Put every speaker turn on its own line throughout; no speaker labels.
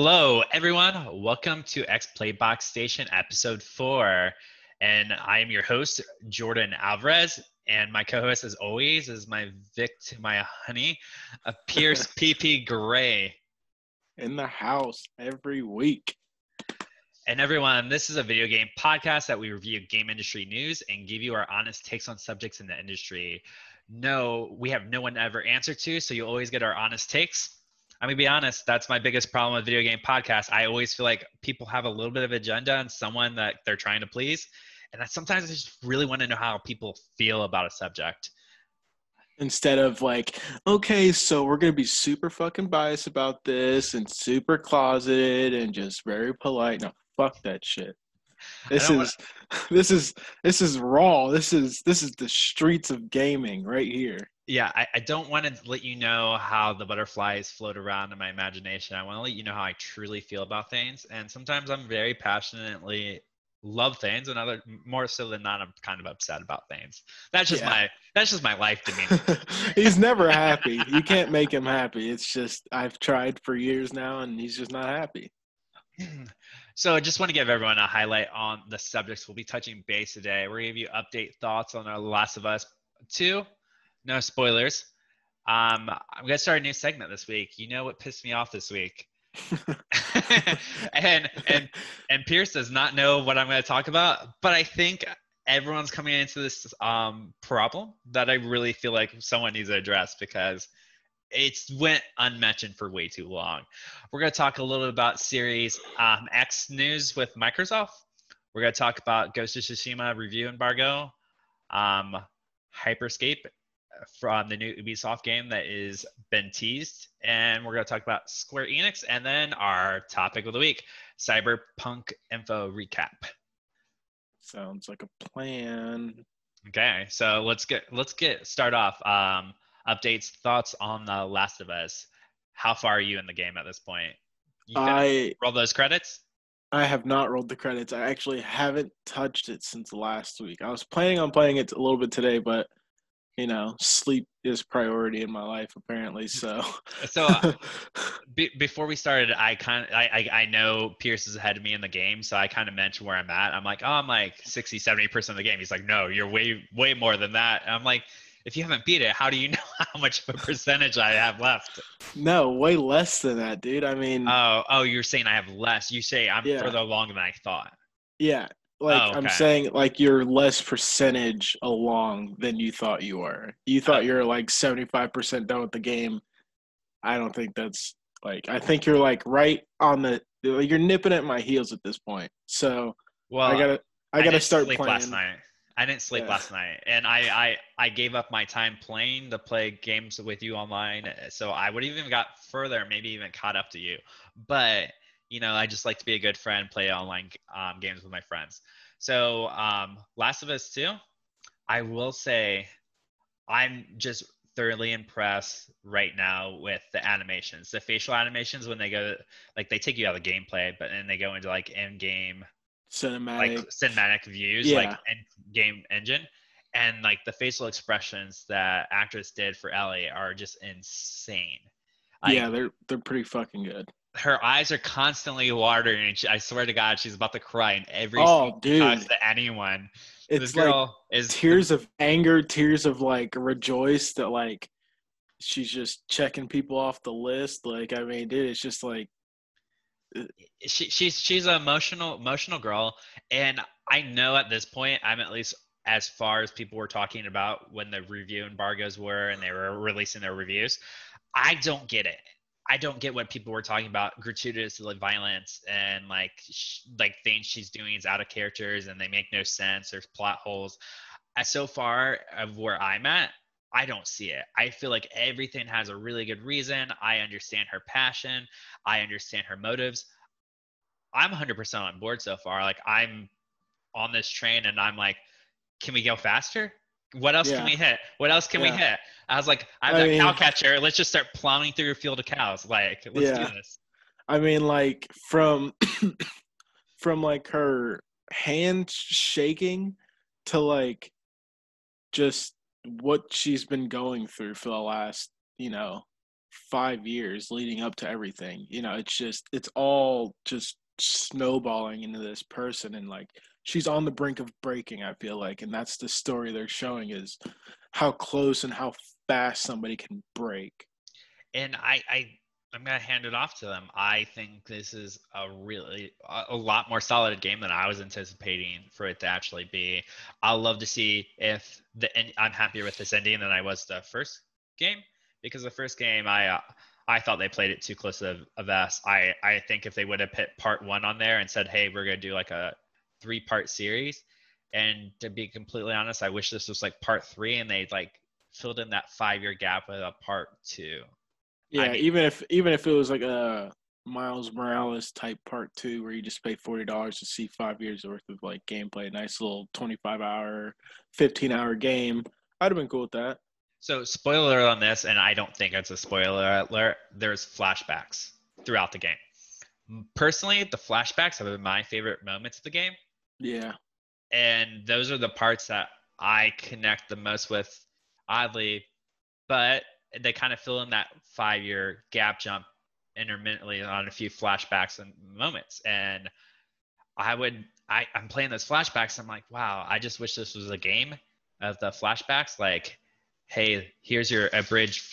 Hello, everyone. Welcome to X Playbox Station, episode four. And I am your host, Jordan Alvarez. And my co host, as always, is my Vic to my honey, uh, Pierce PP Gray.
In the house every week.
And everyone, this is a video game podcast that we review game industry news and give you our honest takes on subjects in the industry. No, we have no one to ever answer to, so you always get our honest takes. I'm gonna be honest, that's my biggest problem with video game podcasts. I always feel like people have a little bit of agenda and someone that they're trying to please. And I sometimes I just really want to know how people feel about a subject.
Instead of like, okay, so we're gonna be super fucking biased about this and super closeted and just very polite. No, fuck that shit. This is
wanna-
this is this is raw. This is this is the streets of gaming right here.
Yeah, I, I don't want to let you know how the butterflies float around in my imagination. I want to let you know how I truly feel about things. And sometimes I'm very passionately love things, and other more so than not, I'm kind of upset about things. That's just
Yeah.
my that's just my life to me
he's never happy. You can't make him happy. It's just I've tried for years now and he's just not happy.
so I just want to give everyone a highlight on the subjects we'll be touching base today. We're gonna give you update thoughts on our Last of Us 2. No spoilers. Um, I'm gonna start a new segment this week. You know what pissed me off this week? and and and Pierce does not know what I'm going to talk about, but I think everyone's coming into this um, problem that I really feel like someone needs to address because it's went unmentioned for way too long. We're going to talk a little bit about Series um, X news with Microsoft. We're going to talk about Ghost of Tsushima review embargo, um, Hyperscape from the new Ubisoft game that is been teased, and we're going to talk about Square Enix, and then our topic of the week, Cyberpunk info recap.
Sounds like a plan.
Okay, so let's get let's get start off. Um, updates, thoughts on the Last of Us. How far are you in the game at this point? You
I
roll those credits.
I have not rolled the credits. I actually haven't touched it since last week. I was planning on playing it a little bit today, but you know, sleep is priority in my life apparently. So,
So uh, be, before we started, I kind of I, I I know Pierce is ahead of me in the game, so I kind of mentioned where I'm at. I'm like, oh, I'm like 60, 70 percent of the game. He's like, no, you're way way more than that. And I'm like, if you haven't beat it, how do you know how much of a percentage I have left?
no, way less than that, dude. I mean,
Oh, oh, you're saying I have less. You say I'm
Yeah.
further along than I thought.
yeah, like
Oh,
I'm saying, like you're less percentage along than you thought you were. You thought
Oh.
you're like 75 percent done with the game. I don't think that's like. I think you're like right on the. You're nipping at my heels at this point. So
Well,
I gotta. I gotta
didn't
start
sleep
playing.
last night. I didn't sleep
Yeah.
last night, and I, I I gave up my time playing to play games with you online. So I would have even got further, maybe even caught up to you. But you know, I just like to be a good friend, play online um, games with my friends. So um, Last of Us Two, I will say, I'm just thoroughly impressed right now with the animations, the facial animations when they go like they take you out of the gameplay, but then they go into like in-game
Cinematic.
like cinematic views, like in game engine, and like the facial expressions that actress did for Ellie are just insane. Like,
yeah, they're they're pretty fucking good.
Her eyes are constantly watering, and she, I swear to God, she's about to cry in every
Oh, dude.
talks to anyone.
It's
this
like
girl is
tears of anger, tears of like rejoice that like she's just checking people off the list. Like, I mean, dude, it's just like uh,
she, she's she's an emotional emotional girl and i know at this point i'm at least as far as people were talking about when the review embargoes were and they were releasing their reviews i don't get it i don't get what people were talking about gratuitous like violence and like sh- like things she's doing is out of characters and they make no sense there's plot holes as so far of where i'm at I don't see it. I feel like everything has a really good reason. I understand her passion. I understand her motives. I'm 100% on board so far. Like I'm on this train and I'm like, can we go faster? What else can we hit? What else can we hit? I was like, I have
I
that
mean-
cow catcher. Let's just start plowing through a field of cows. Like, let's
Yeah.
do this.
I mean, like from from like her hand shaking to like just what she's been going through for the last, you know, five years leading up to everything. You know, it's just it's all just snowballing into this person and like she's on the brink of breaking, I feel like. And that's the story they're showing is how close and how fast somebody can break.
And I, I I'm gonna hand it off to them. I think this is a really a lot more solid game than I was anticipating for it to actually be. I'll love to see if the I'm happier with this ending than I was the first game because the first game I uh, I thought they played it too close of a vest. I I think if they would have put part one on there and said, hey, we're gonna do like a three part series, and to be completely honest, I wish this was like part three and they like filled in that five year gap with a part two.
Yeah,
I mean-
even if even if it was like a Miles Morales type part two where you just pay forty dollars to see five years worth of like gameplay, a nice little twenty five hour, fifteen hour game, I'd have been cool with that.
So spoiler alert on this, and I don't think it's a spoiler alert. There's flashbacks throughout the game. Personally, the flashbacks have been my favorite moments of the game.
Yeah.
and those are the parts that I connect the most with, oddly, but they kind of fill in that five year gap jump intermittently on a few flashbacks and moments. And I would, I, I'm playing those flashbacks. I'm like, wow, I just wish this was a game of the flashbacks. Like, hey, here's your abridged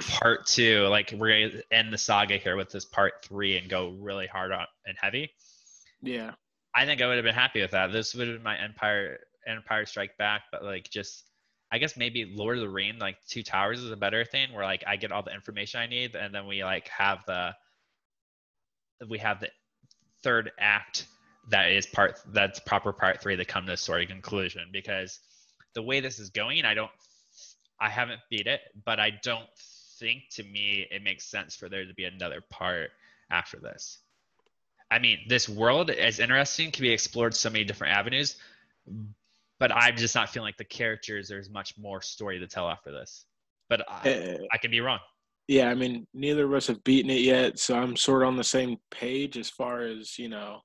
part two. Like, we're going to end the saga here with this part three and go really hard on and heavy.
Yeah.
I think I would have been happy with that. This would have been my Empire Empire Strike Back, but like just I guess maybe Lord of the Ring, like Two Towers is a better thing where like I get all the information I need and then we like have the we have the third act that is part that's proper part three to come to a story conclusion because the way this is going, I don't I haven't beat it, but I don't think to me it makes sense for there to be another part after this. I mean, this world is interesting, can be explored so many different avenues, but I'm just not feeling like the characters. There's much more story to tell after this. But I,
Uh,
I can be wrong.
yeah, I mean, neither of us have beaten it yet, so I'm sort of on the same page as far as, you know,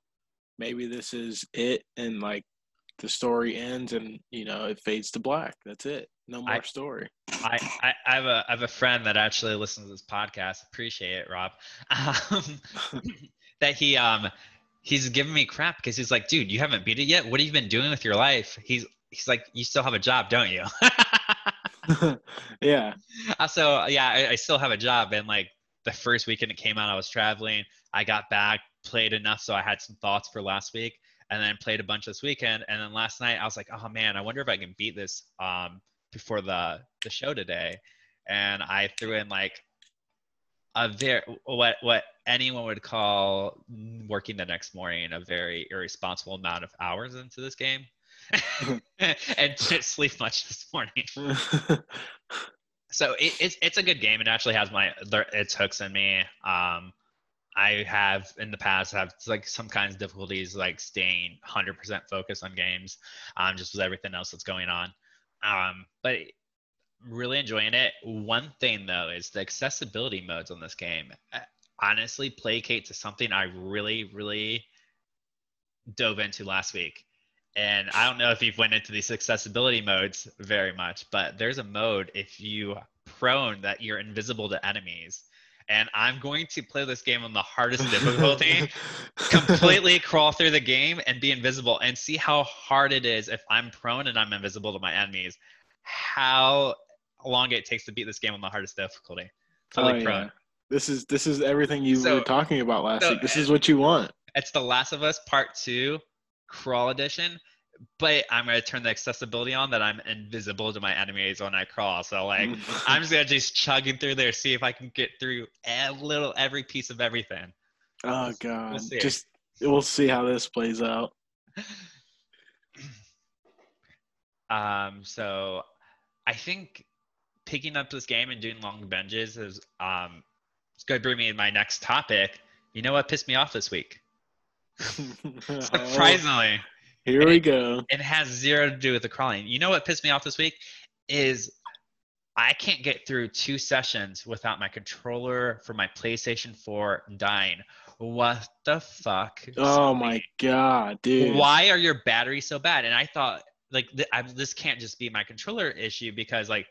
maybe this is it and like the story ends and, you know, it fades to black. That's it. No more
I-
story.
I, I, I have a I have a friend that actually listens to this podcast. Appreciate it, Rob. Um, that he um he's giving me crap because he's like, dude, you haven't beat it yet. What have you been doing with your life? He's he's like, you still have a job, don't you?
yeah.
Uh, so yeah, I, I still have a job, and like the first weekend it came out, I was traveling. I got back, played enough, so I had some thoughts for last week, and then played a bunch this weekend. And then last night, I was like, oh man, I wonder if I can beat this um before the the show today. And I threw in like a very what what anyone would call working the next morning a very irresponsible amount of hours into this game. and didn't sleep much this morning so it, it's it's a good game. It actually has my its hooks in me. Um, I have in the past have like some kinds of difficulties like staying 100% focused on games, um, just with everything else that's going on. Um, but really enjoying it. One thing though is the accessibility modes on this game. Honestly, placate to something I really really dove into last week and I don't know if you've went into these accessibility modes very much, but there's a mode if you prone that you're invisible to enemies. And I'm going to play this game on the hardest difficulty, completely crawl through the game and be invisible and see how hard it is if I'm prone and I'm invisible to my enemies. How long it takes to beat this game on the hardest difficulty. Fully
Oh, yeah. This is this is everything you
So-
were talking about last
so-
week. This is what you want.
It's The Last of Us Part 2 Crawl Edition, but I'm going to turn the accessibility on that I'm invisible to my enemies when I crawl. So, like, I'm just going to just chugging through there, see if I can get through a little, every piece of everything.
oh god.
see.
Just we'll see how this plays out.
Um, so, I think picking up this game and doing long binges is um, it's going to bring me to my next topic. You know what pissed me off this week? Surprisingly.
Here we go.
it has zero to do with the crawling. You know what pissed me off this week is I can't get through two sessions without my controller for my PlayStation 4 dying. What the fuck?
Oh my god, dude.
Why are your batteries so bad? And I thought like th- I, this can't just be my controller issue because like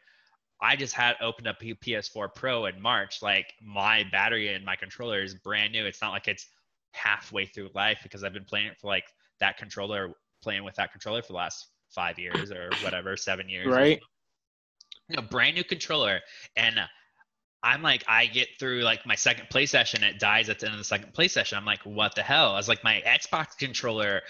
I just had opened up PS4 Pro in March. Like my battery and my controller is brand new. It's not like it's halfway through life because I've been playing it for like that controller, playing with that controller for the last five years or whatever, seven years.
Right.
A brand new controller. And uh, I'm like, I get through like my second play session, it dies at the end of the second play session. I'm like, what the hell? I was like, my Xbox controller,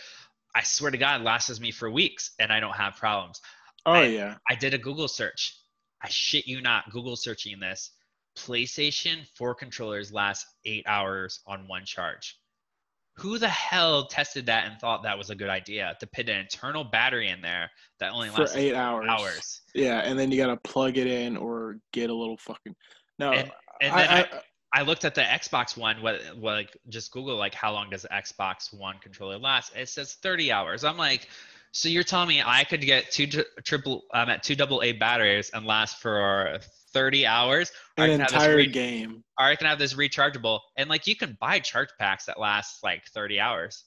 I swear to God, lasts me for weeks and I don't have problems.
Oh
I,
yeah.
I did a Google search. I shit you not, Google searching this. PlayStation 4 controllers last eight hours on one charge. Who the hell tested that and thought that was a good idea to put an internal battery in there that only lasts For
eight hours.
hours?
Yeah, and then you gotta plug it in or get a little fucking. No,
And, and
I,
then I,
I,
I looked at the Xbox One. What, what like just Google like how long does the Xbox One controller last? It says 30 hours. I'm like, so you're telling me I could get two tri- triple um at two double A batteries and last for 30 hours?
An
can have this
entire
re-
game.
or I can have this rechargeable. And like you can buy charge packs that last like 30 hours.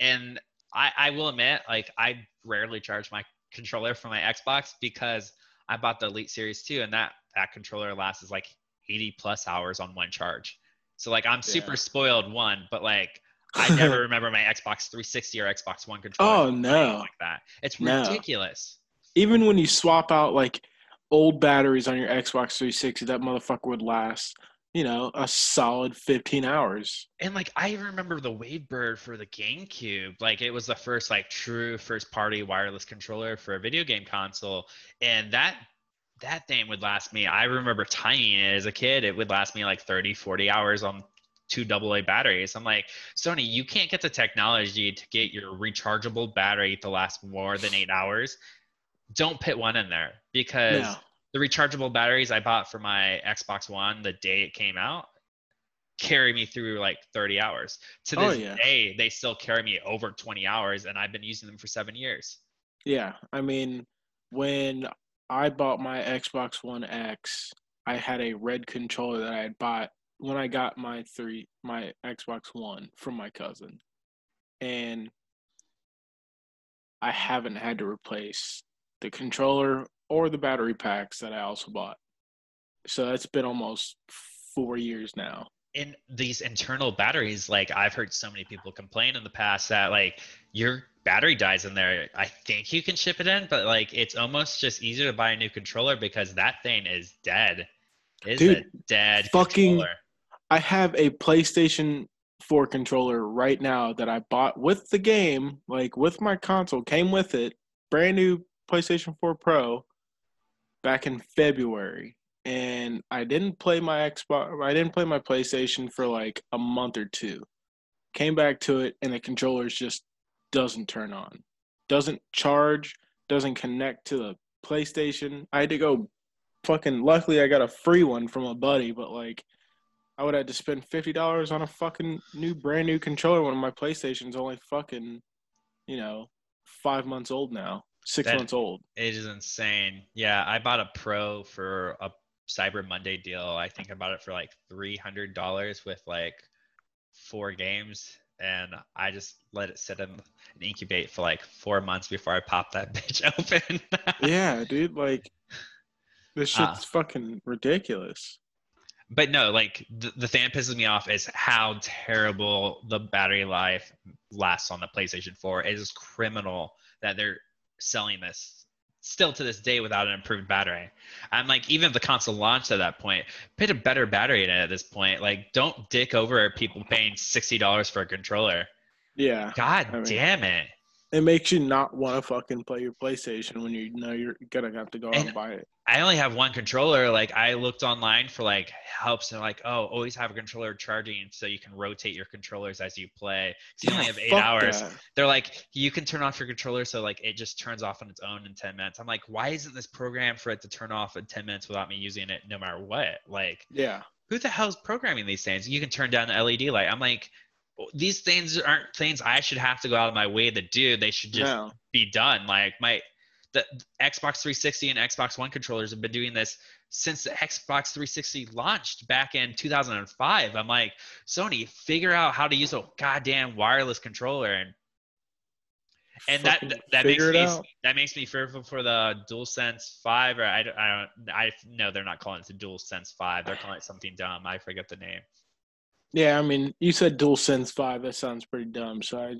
And I, I will admit, like I rarely charge my controller for my Xbox because I bought the Elite Series 2 and that that controller lasts like 80 plus hours on one charge. So like I'm super
Yeah.
spoiled one, but like I never remember my Xbox 360 or Xbox One controller
Oh, no.
like that. It's
No.
ridiculous.
Even when you swap out like old batteries on your Xbox 360, that motherfucker would last, you know, a solid 15 hours.
And like I remember the Wavebird for the GameCube. Like it was the first like true first party wireless controller for a video game console. And that that thing would last me. I remember timing it as a kid. It would last me like 30, 40 hours on two AA batteries. I'm like, Sony, you can't get the technology to get your rechargeable battery to last more than eight hours. Don't put one in there because
No.
the rechargeable batteries I bought for my Xbox One the day it came out carry me through like 30 hours. To
Oh,
this
yeah.
day, they still carry me over 20 hours, and I've been using them for seven years.
Yeah, I mean, when I bought my Xbox One X, I had a red controller that I had bought when I got my three my Xbox One from my cousin, and I haven't had to replace the controller or the battery packs that I also bought. So that's been almost four years now.
In these internal batteries, like I've heard so many people complain in the past that like your battery dies in there. I think you can ship it in, but like it's almost just easier to buy a new controller because that thing is dead. It's a dead
fucking-
controller.
I have a PlayStation 4 controller right now that I bought with the game, like with my console, came with it, brand new PlayStation 4 Pro back in February. And I didn't play my Xbox, I didn't play my PlayStation for like a month or two. Came back to it, and the controller just doesn't turn on, doesn't charge, doesn't connect to the PlayStation. I had to go fucking, luckily, I got a free one from a buddy, but like, I would have to spend fifty dollars on a fucking new brand new controller when my PlayStation's only fucking, you know, five months old now. Six
That-
months old.
It is insane. Yeah, I bought a Pro for a Cyber Monday deal. I think I bought it for like three hundred dollars with like four games, and I just let it sit in and incubate for like four months before I popped that bitch open.
Yeah, dude, like this
Ah.
shit's fucking ridiculous.
But no, like the, the thing that pisses me off is how terrible the battery life lasts on the PlayStation 4. It is criminal that they're selling this still to this day without an improved battery. I'm like, even if the console launched at that point, put a better battery in it at this point. Like, don't dick over people paying sixty dollars for a controller.
Yeah.
God
I mean-
damn it.
It makes you not want to fucking play your PlayStation when you know you're gonna have to go out
And-
and buy it.
I only have one controller. Like I looked online for like helps and like, oh, always have a controller charging so you can rotate your controllers as you play. 'Cause you only have eight hours.
that.
They're like, you can turn off your controller so like it just turns off on its own in 10 minutes. I'm like, why isn't this programmed for it to turn off in 10 minutes without me using it no matter what? Like,
Yeah.
who the hell's programming these things? You can turn down the LED light. I'm like, these things aren't things I should have to go out of my way to do. They should just
No.
be done. Like my the Xbox 360 and Xbox One controllers have been doing this since the Xbox 360 launched back in 2005. I'm like, Sony, figure out how to use a goddamn wireless controller. And and that that makes me
out.
that makes me fearful for the DualSense Five, or I don't, I don't I know they're not calling it the DualSense Five. They're calling it something dumb. I forget the name.
Yeah, I mean, you said DualSense Five. That sounds pretty dumb. So I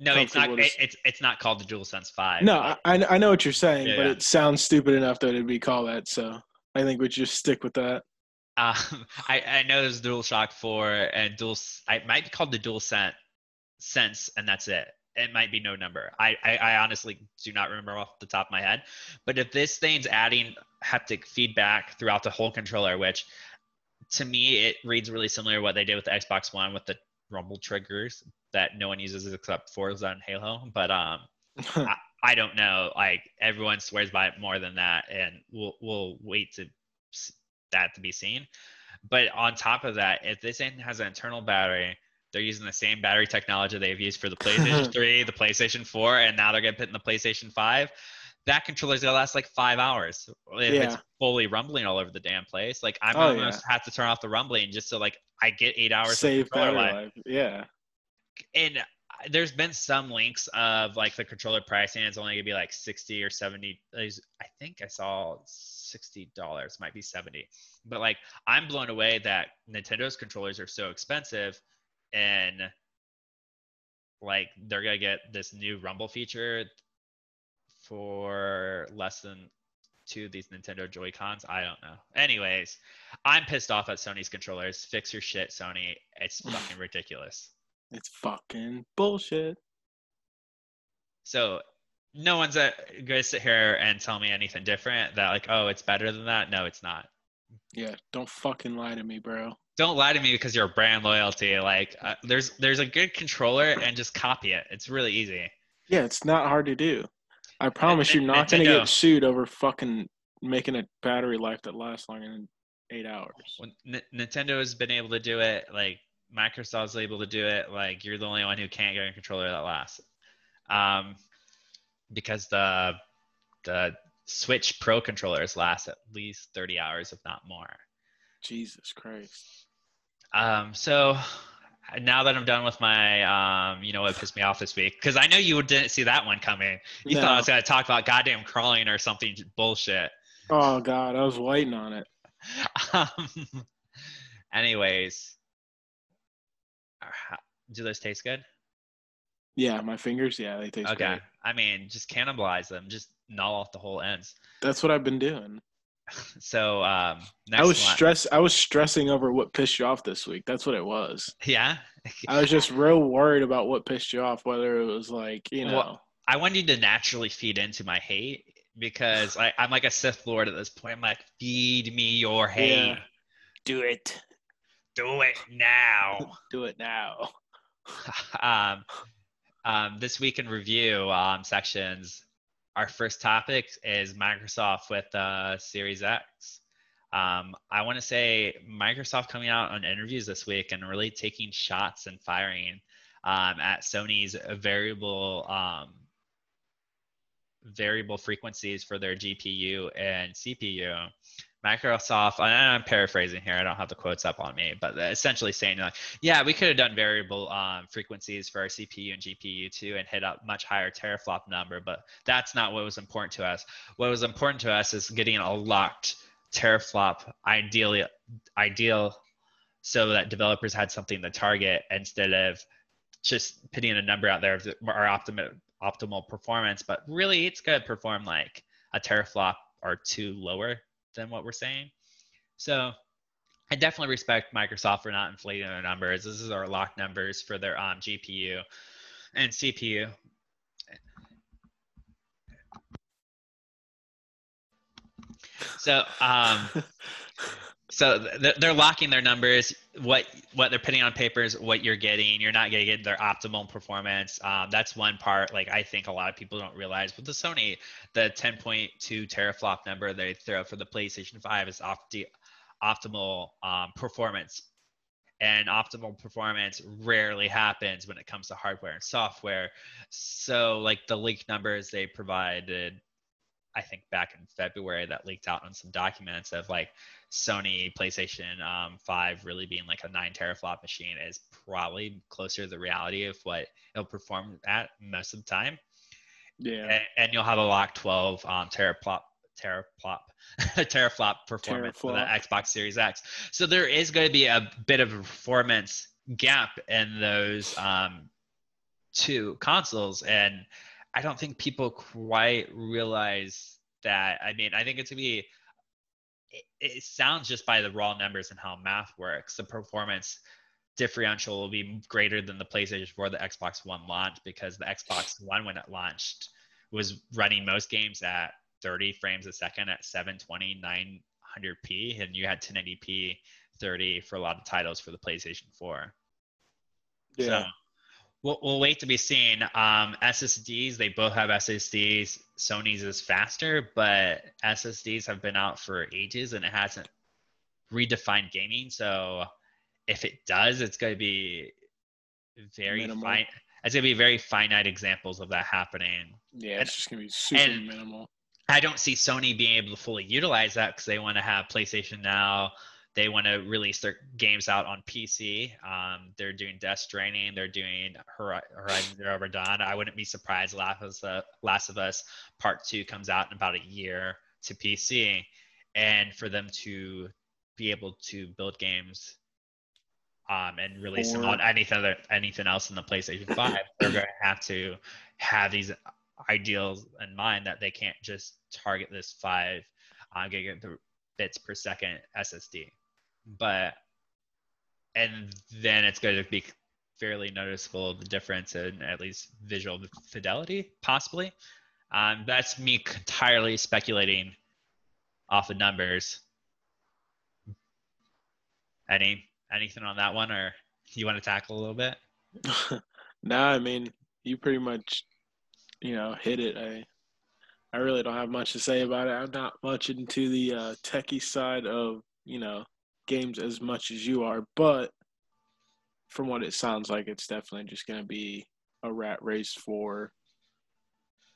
No, it's not. it's it's not called the DualSense Five.
no, I I know what you're saying,
Yeah,
but
yeah.
it sounds stupid enough that it'd be called that. So I think we just stick with that.
Um, I, I know there's DualShock 4 and Dual. I it might be called the DualSense, Sense, and that's it. It might be no number. I, I I honestly do not remember off the top of my head. But if this thing's adding haptic feedback throughout the whole controller, which to me it reads really similar to what they did with the Xbox One with the rumble triggers that no one uses except Forza and Halo. But um, I don't know. Like everyone swears by it more than that, and we'll we'll wait to that to be seen. But on top of that, if this thing has an internal battery, they're using the same battery technology they've used for the PlayStation 3, the PlayStation 4, and now they're gonna put in the PlayStation 5. That controller's gonna last like five hours if it's fully rumbling all over the damn place. Like I'm
Oh,
almost have to turn off the rumbling just so like I get eight hours of
Save
controller life
life. Yeah.
and there's been some links of like the controller pricing it's only gonna be like 60 or 70 is- i think i saw 60 dollars might be 70 but like i'm blown away that nintendo's controllers are so expensive and like they're gonna get this new rumble feature for less than two of these nintendo joy cons i don't know anyways i'm pissed off at sony's controllers fix your shit sony it's fucking ridiculous
It's fucking bullshit.
So no one's uh, going to sit here and tell me anything different that like, oh, it's better than that. No, it's not.
Yeah, don't fucking lie to me, bro.
Don't lie to me because you're brand loyalty. Like, uh, there's there's a good controller and just copy it. It's really easy.
Yeah, it's not hard to do. I promise you're not gonna get sued over fucking making a battery life that lasts longer than eight hours.
When N- Nintendo has been able to do it, like Microsoft's able to do it. Like, you're the only one who can't get a controller that lasts. Um, because the the Switch Pro controllers last at least 30 hours, if not more.
Jesus Christ.
Um, so now that I'm done with my, um, you know what pissed me off this week, because I know you didn't see that one coming. You thought I was going to talk about goddamn crawling or something bullshit.
Oh God, I was waiting on it.
Um, anyways, uh, do those taste good?
Yeah, my fingers. Yeah, they taste good.
Okay.
great.
I mean, just cannibalize them. Just gnaw off the whole ends.
That's what I've been doing.
So um, next
I was stress. I was stressing over what pissed you off this week. That's what it was.
Yeah.
I was just real worried about what pissed you off. Whether it was like you know.
Well, I wanted to naturally feed into my hate because I, I'm like a Sith Lord at this point. I'm like, feed me your hate.
Yeah. do it.
Do it now.
Do it now.
um, um, this week in review um, sections, our first topic is Microsoft with uh, Series X. Um, I want to say Microsoft coming out on interviews this week and really taking shots and firing um, at Sony's variable um, variable frequencies for their GPU and CPU. Microsoft, and I'm paraphrasing here, I don't have the quotes up on me, but essentially saying like, yeah, we could have done variable um, frequencies for our CPU and GPU too and hit a much higher teraflop number, but that's not what was important to us. What was important to us is getting a locked teraflop, ideally ideal, so that developers had something to target instead of just putting a number out there of our optimal optimal performance. But really, it's going to perform like a teraflop or two lower than what we're saying. So I definitely respect Microsoft for not inflating their numbers. This is our lock numbers for their um, GPU and CPU. So um, so they're locking their numbers. What what they're putting on paper is what you're getting. You're not going to get their optimal performance. Um, that's one part. Like I think a lot of people don't realize with the Sony, the 10.2 teraflop number they throw for the PlayStation 5 is opti- optimal um, performance. And optimal performance rarely happens when it comes to hardware and software. So, like the leak numbers they provided, I think back in February, that leaked out on some documents of like Sony PlayStation um, 5 really being like a 9 teraflop machine is probably closer to the reality of what it'll perform at most of the time.
Yeah.
and, and you'll have a lock 12 um, teraflop teraflop teraflop performance for the Xbox Series X. So there is going to be a bit of a performance gap in those um, two consoles, and I don't think people quite realize that. I mean, I think it's gonna be. It, it sounds just by the raw numbers and how math works, the performance differential will be greater than the PlayStation 4, the Xbox One launch because the Xbox One when it launched was running most games at 30 frames a second at 720 900p and you had 1080p 30 for a lot of titles for the PlayStation 4.
Yeah.
So we'll, we'll wait to be seen. Um, SSDs, they both have SSDs. Sony's is faster, but SSDs have been out for ages and it hasn't redefined gaming. So if it does, it's going to be very
Minimal.
fine. It's going to be very finite examples of that happening.
yeah, it's just gonna be super
and-
minimal.
I don't see Sony being able to fully utilize that because they want to have PlayStation now. They want to release their games out on PC. Um, they're doing Death Stranding. They're doing Hori- Horizon Zero Dawn. I wouldn't be surprised Last of, Us, Last of Us Part Two comes out in about a year to PC, and for them to be able to build games um, and release them on anything other, anything else in the PlayStation Five, they're going to have to have these ideals in mind that they can't just target this five uh, gigabits per second SSD. But and then it's going to be fairly noticeable the difference in at least visual fidelity, possibly. Um, that's me entirely speculating off the numbers. Any anything on that one, or you want to tackle a little bit?
no, I mean, you pretty much, you know, hit it. I, I really don't have much to say about it. I'm not much into the uh, techie side of, you know, games as much as you are, but from what it sounds like, it's definitely just going to be a rat race for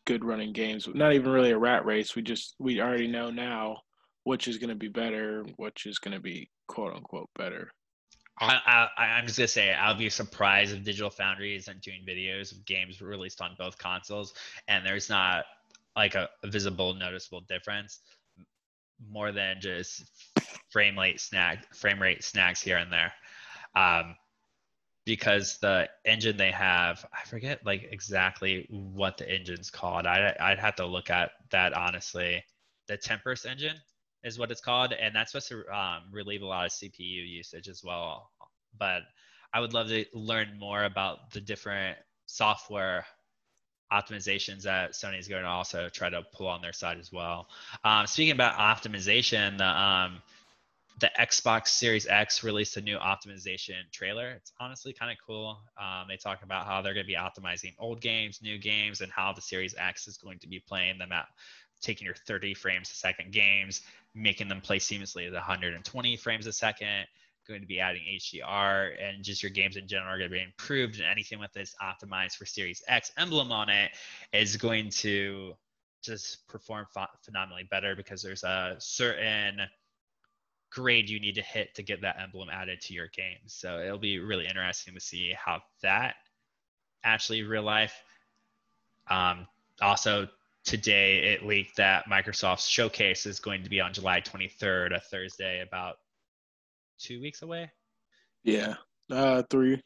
good running games. Not even really a rat race. We just we already know now which is going to be better, which is going to be quote unquote better.
I, I, I'm just gonna say I'll be surprised if Digital Foundry isn't doing videos of games released on both consoles, and there's not like a visible, noticeable difference, more than just frame rate snag, frame rate snags here and there, um, because the engine they have, I forget like exactly what the engine's called. I I'd have to look at that honestly. The Tempest engine is what it's called, and that's supposed to um, relieve a lot of CPU usage as well. But I would love to learn more about the different software optimizations that Sony is going to also try to pull on their side as well. Um, speaking about optimization, the um, the Xbox Series X released a new optimization trailer. It's honestly kind of cool. Um, they talk about how they're going to be optimizing old games, new games, and how the Series X is going to be playing them at taking your 30 frames a second games, making them play seamlessly at 120 frames a second, going to be adding HDR, and just your games in general are going to be improved. And anything with this optimized for Series X emblem on it is going to just perform ph- phenomenally better because there's a certain grade you need to hit to get that emblem added to your game. So it'll be really interesting to see how that actually real life. Um, also, today it leaked that Microsoft's showcase is going to be on July 23rd, a Thursday, about two weeks away.
Yeah. Uh three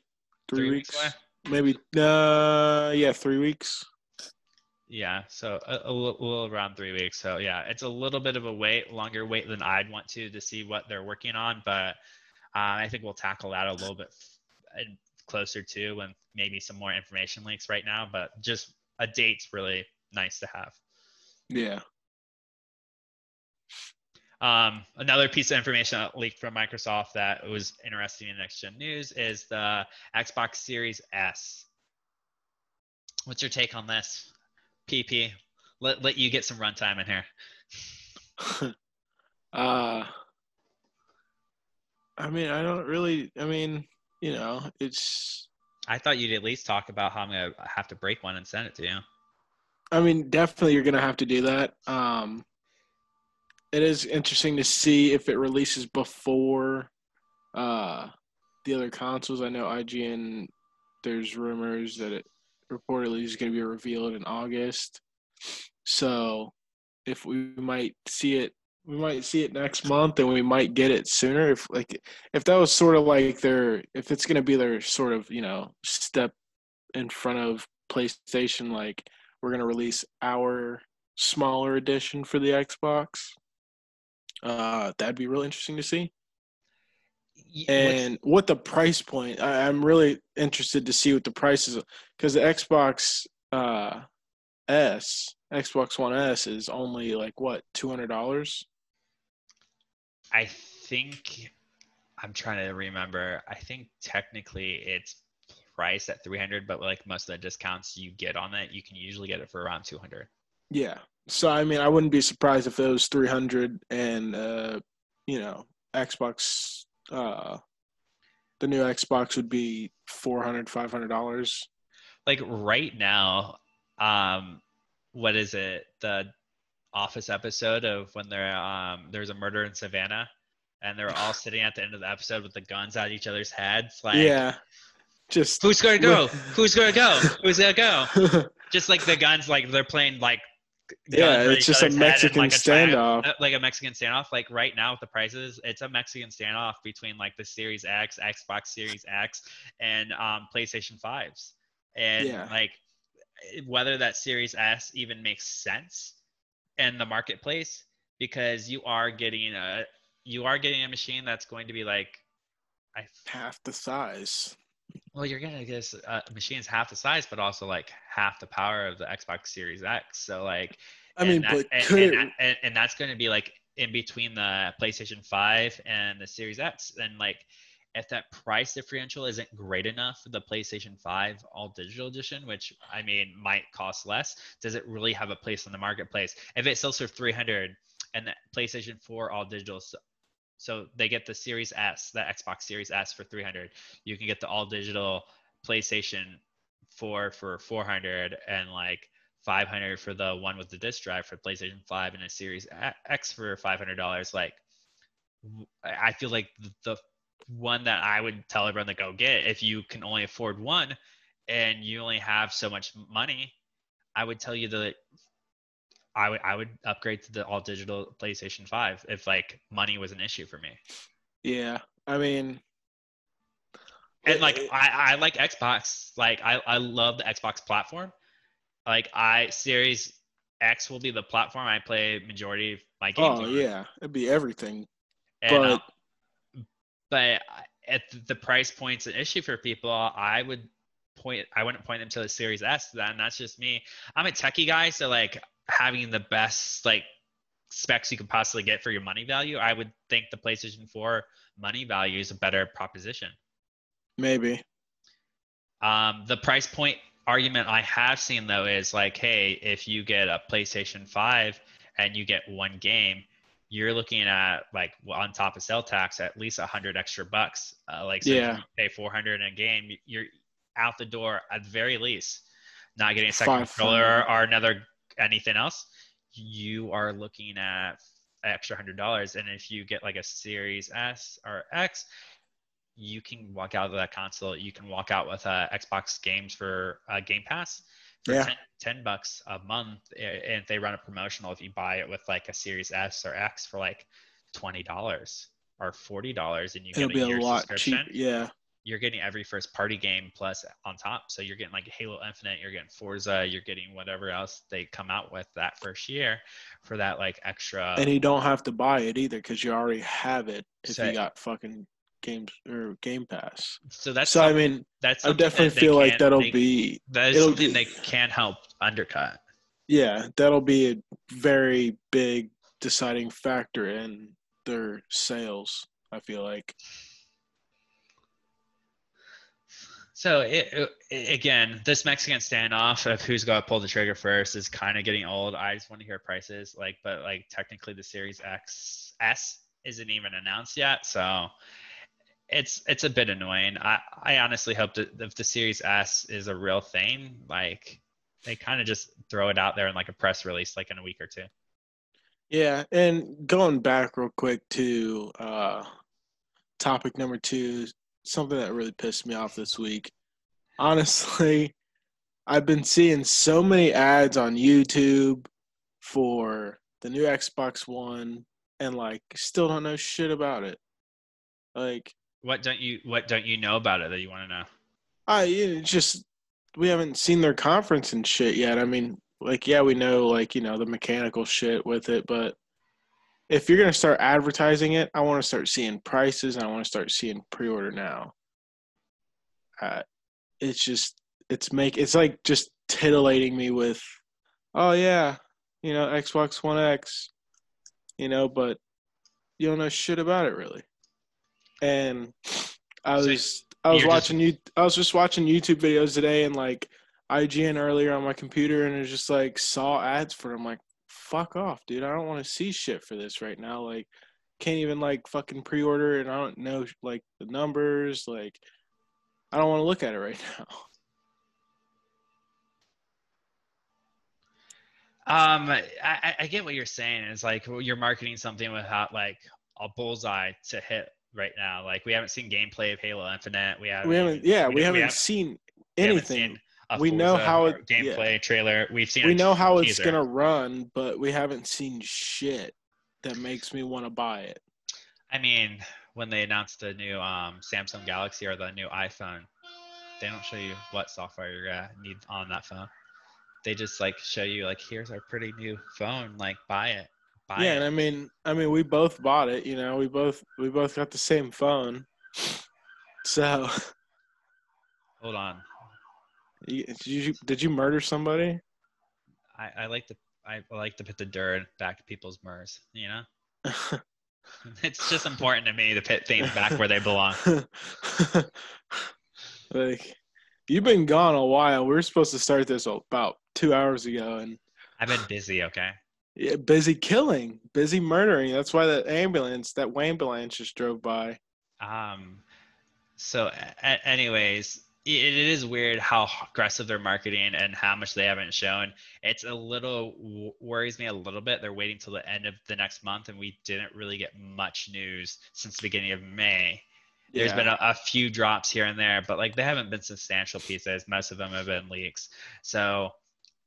three,
Three
weeks.
weeks away?
Maybe uh yeah, 3 weeks.
Yeah, so a, a little, little around three weeks. So yeah, it's a little bit of a wait, longer wait than I'd want to to see what they're working on, but uh, I think we'll tackle that a little bit f- closer to when maybe some more information leaks right now. But just a date's really nice to have.
Yeah.
Um, another piece of information that leaked from Microsoft that was interesting in next gen news is the Xbox Series S. What's your take on this? PP, let, let you get some runtime in here.
uh I mean, I don't really I mean, you know, it's
I thought you'd at least talk about how I'm gonna have to break one and send it to you.
I mean, definitely you're gonna have to do that. Um, it is interesting to see if it releases before uh, the other consoles. I know IGN. There's rumors that it reportedly is going to be revealed in August. So if we might see it we might see it next month and we might get it sooner if like if that was sort of like their if it's going to be their sort of you know step in front of playstation like we're going to release our smaller edition for the xbox uh that'd be really interesting to see and what the price point I, i'm really interested to see what the price is because the xbox uh s xbox one s is only like what $200
I think I'm trying to remember. I think technically it's priced at 300, but like most of the discounts you get on it, you can usually get it for around 200.
Yeah. So I mean, I wouldn't be surprised if it was 300 and uh, you know, Xbox uh the new Xbox would be 400 500 dollars.
Like right now, um what is it? The Office episode of when there um there's a murder in Savannah, and they're all sitting at the end of the episode with the guns at each other's heads. Like,
yeah, just
who's gonna go? who's gonna go? Who's gonna go? just like the guns, like they're playing like.
Yeah, it's just a Mexican like a standoff.
Triumph, like a Mexican standoff. Like right now with the prices, it's a Mexican standoff between like the Series X, Xbox Series X, and um, PlayStation Fives. And yeah. like whether that Series S even makes sense in the marketplace because you are getting a you are getting a machine that's going to be like
I half the size.
Well, you're gonna get a uh, machine's half the size, but also like half the power of the Xbox Series X. So like,
I mean, that, but
and, and,
it...
and, and that's going to be like in between the PlayStation Five and the Series X, and like if that price differential isn't great enough for the PlayStation 5 all digital edition, which I mean might cost less, does it really have a place in the marketplace? If it sells for 300 and the PlayStation 4 all digital, so they get the Series S, the Xbox Series S for 300, you can get the all digital PlayStation 4 for 400 and like 500 for the one with the disc drive for PlayStation 5 and a Series X for $500. Like, I feel like the one that I would tell everyone to go get. If you can only afford one and you only have so much money, I would tell you that I would I would upgrade to the all digital PlayStation 5 if like money was an issue for me.
Yeah. I mean
and like I, I like Xbox. Like I, I love the Xbox platform. Like I Series X will be the platform I play majority of my games.
Oh on. yeah, it'd be everything.
And, but uh, but at the price point's an issue for people. I would point, I wouldn't point them to the Series S. Then that's just me. I'm a techie guy, so like having the best like specs you could possibly get for your money value, I would think the PlayStation 4 money value is a better proposition.
Maybe.
Um, the price point argument I have seen though is like, hey, if you get a PlayStation 5 and you get one game, you're looking at like on top of sale tax at least a hundred extra bucks. Uh, like so
yeah,
pay four hundred in a game, you're out the door at the very least. Not getting a second controller or another anything else, you are looking at extra hundred dollars. And if you get like a Series S or X, you can walk out of that console. You can walk out with uh, Xbox games for uh, Game Pass for
yeah.
10, 10, bucks a month and if they run a promotional if you buy it with like a series s or x for like $20 or $40 and you
It'll
get a,
be a lot cheap yeah
you're getting every first party game plus on top so you're getting like halo infinite you're getting forza you're getting whatever else they come out with that first year for that like extra
and you don't have to buy it either because you already have it if so, you got fucking games or Game Pass.
So that's
so. I mean,
that's
I definitely
that
feel
can,
like that'll
they,
be
that is something be, they can help undercut.
Yeah, that'll be a very big deciding factor in their sales. I feel like.
So it, it, again, this Mexican standoff of who's going to pull the trigger first is kind of getting old. I just want to hear prices, like, but like technically the Series X S isn't even announced yet, so it's it's a bit annoying. I I honestly hope that if the Series S is a real thing, like they kind of just throw it out there in like a press release, like in a week or two.
Yeah, and going back real quick to uh, topic number two, something that really pissed me off this week. Honestly, I've been seeing so many ads on YouTube for the new Xbox One, and like still don't know shit about it. Like,
What don't you What don't you know about it that you want to know?
I just we haven't seen their conference and shit yet. I mean, like, yeah, we know like you know the mechanical shit with it, but if you're gonna start advertising it, I want to start seeing prices and I want to start seeing pre-order now. Uh, it's just it's make it's like just titillating me with, oh yeah, you know Xbox One X, you know, but you don't know shit about it really. And I was I was watching you I was just watching YouTube videos today and like IGN earlier on my computer and it just like saw ads for it. I'm like, fuck off, dude. I don't want to see shit for this right now. Like can't even like fucking pre-order and I don't know like the numbers, like I don't want to look at it right now.
Um, I, I- get what you're saying. It's like you're marketing something without like a bullseye to hit right now. Like we haven't seen gameplay of Halo Infinite. We haven't.
We haven't yeah, we, haven't
have-
seen
we haven't
anything.
seen
We know how it- yeah.
gameplay trailer. We've seen.
we know how it's gonna run, but we haven't seen shit that makes me want to buy it.
I mean, when they announced the new um, Samsung Galaxy or the new iPhone, they don't show you what software you're gonna need on that phone. They just like show you like, here's our pretty new phone. Like, buy it. Buy
yeah,
it.
and I mean, I mean, we both bought it. You know, we both we both got the same phone. So,
Hold on.
Did you did you murder somebody?
I, I like to I like to put the dirt back to people's murs. You know, it's just important to me to put things back where they belong.
like, you've been gone a while. We were supposed to start this about two hours ago, and
I've been busy. Okay.
yeah, busy killing, busy murdering. That's why that ambulance, that ambulance, just drove by.
Um, so, a- anyways, it, it is weird how aggressive they're marketing and how much they haven't shown. It's a little worries me a little bit. They're waiting till the end of the next month, and we didn't really get much news since the beginning of May. There's
Yeah.
been a, a few drops here and there, but like they haven't been substantial pieces. Most of them have been leaks. So,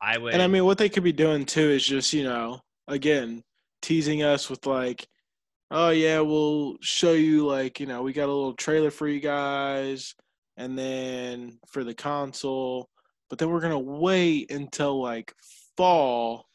I would.
And I mean, what they could be doing too is just, you know, again, teasing us with like, oh yeah, we'll show you like, you know, we got a little trailer for you guys, and then for the console, but then we're gonna wait until like fall,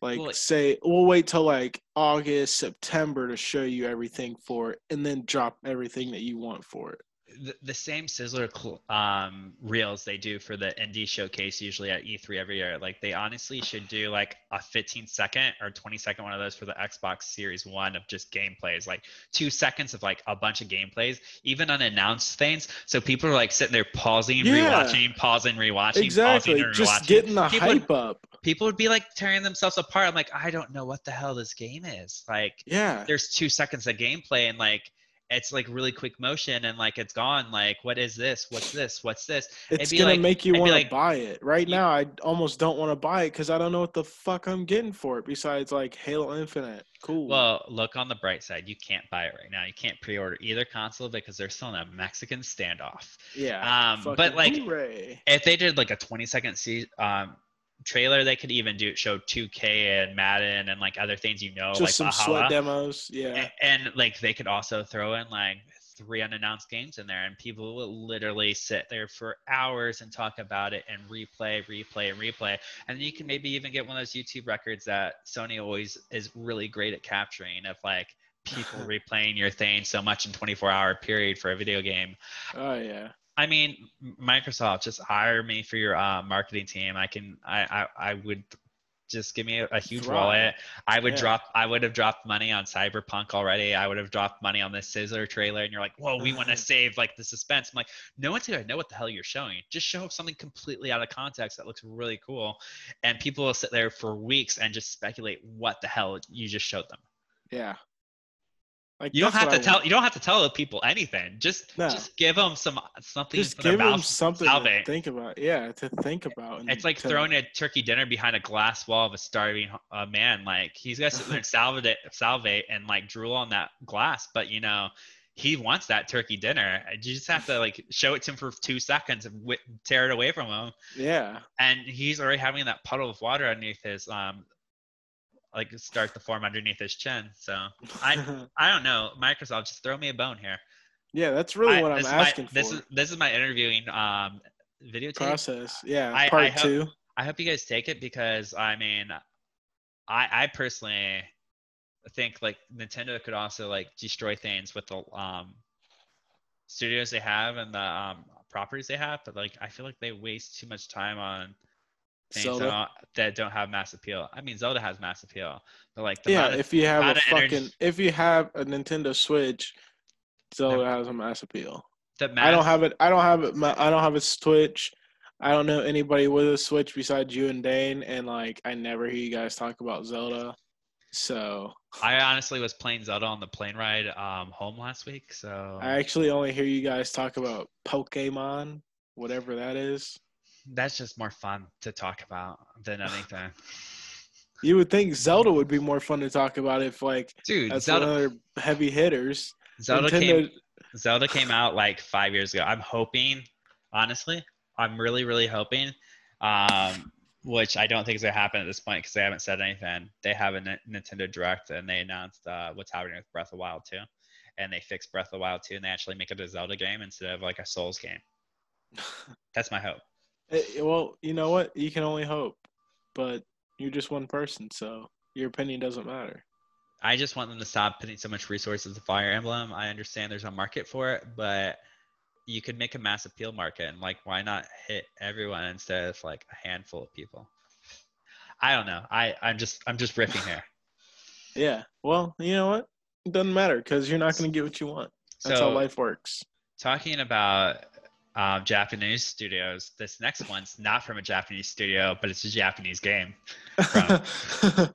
like
Well,
say we'll wait till like August, September to show you everything for it, and then drop everything that you want for it.
The, the same Sizzler cl- um, reels they do for the indie showcase usually at E3 every year. Like they honestly should do like a 15 second or 20 second one of those for the Xbox Series One of just gameplays, like two seconds of like a bunch of gameplays, even unannounced things. So people are like sitting there pausing,
Yeah.
rewatching, pausing, rewatching,
Exactly,
pausing,
just
rewatching.
getting the
People would-
hype up.
People would be like tearing themselves apart. I'm like, I don't know what the hell this game is. Like
Yeah,
there's two seconds of gameplay and like it's like really quick motion and like it's gone like what is this what's this what's this
It's
be
gonna
like-
make you want to
like-
buy it. Right now, I almost don't want to buy it because I don't know what the fuck I'm getting for it. Besides, like Halo Infinite, cool.
well look on the bright side you can't buy it right now you can't pre-order either console because they're still in a mexican standoff
yeah,
um, but, like,
hooray.
if they did like a 20 second se- um, trailer they could even do show 2k and madden and like other things you know
just some
like
sweat demos. Yeah,
A- and like they could also throw in like three unannounced games in there and people will literally sit there for hours and talk about it and replay replay and replay and you can maybe even get one of those youtube records that sony always is really great at capturing of like people replaying your thing so much in 24 hour period for a video game
oh yeah.
I mean microsoft just hire me for your uh, marketing team i can i i, I would just give me a, a huge
Thrive.
wallet I would
Yeah.
drop I would have dropped money on Cyberpunk already. I would have dropped money on this Sizzler trailer and you're like, "Whoa, we want to save like the suspense." I'm like, "No one's going to know what the hell you're showing. Just show something completely out of context that looks really cool." And people will sit there for weeks and just speculate what the hell you just showed them.
Yeah. Like
You don't have to
I
tell
want.
you don't have to tell the people anything. Just
No.
just give them some something
Just give them something to think about. Yeah, to think about. and
It's like
to-
throwing a turkey dinner behind a glass wall of a starving uh, man. Like he's got to sit there and salivate, salivate and like drool on that glass. But you know, he wants that turkey dinner. You just have to like show it to him for two seconds and tear it away from him.
Yeah.
And he's already having that puddle of water underneath his um, like start the form underneath his chin. So I I don't know. Microsoft, just throw me a bone here.
yeah, that's really
I-
what I'm asking
my,
for.
This is this is my interviewing um videotape.
Process. Yeah.
I-
part
I hope-
two.
I hope you guys take it because I mean, I I personally think like Nintendo could also like destroy things with the um studios they have and the um properties they have, but like I feel like they waste too much time on things that that don't have mass appeal. I mean, Zelda has mass appeal, but like the
Yeah,
of-
if you have a fucking
energy-
if you have a Nintendo Switch, Zelda has a mass appeal.
the
I don't have it. I don't have it. my- I don't have a Switch. I don't know anybody with a Switch besides you and Dane, and like I never hear you guys talk about Zelda. So
I honestly was playing Zelda on the plane ride um home last week, so
I actually only hear you guys talk about Pokemon, whatever that is.
That's just more fun to talk about than anything.
You would think Zelda would be more fun to talk about if like
Dude,
that's
Zelda,
one of their heavy hitters.
Zelda
Nintendo,
came Zelda came out like five years ago. I'm hoping, honestly, I'm really, really hoping, um, which I don't think is gonna happen at this point because they haven't said anything. They have a N- Nintendo Direct and they announced uh, what's happening with Breath of Wild 2, and they fixed Breath of Wild 2 and they actually make it a Zelda game instead of like a Souls game. That's my hope.
Eh, well, you know what? You can only hope, but you're just one person, so your opinion doesn't matter.
I just want them to stop putting so much resources to Fire Emblem. I understand there's a market for it, but you could make a mass appeal market and like why not hit everyone instead of like a handful of people? I don't know. I I'm just I'm just riffing here.
Yeah. Well, you know what? It doesn't matter because you're not going to get what you want. That's how life works.
talking about um, Japanese studios, this next one's not from a Japanese studio, but it's a Japanese game.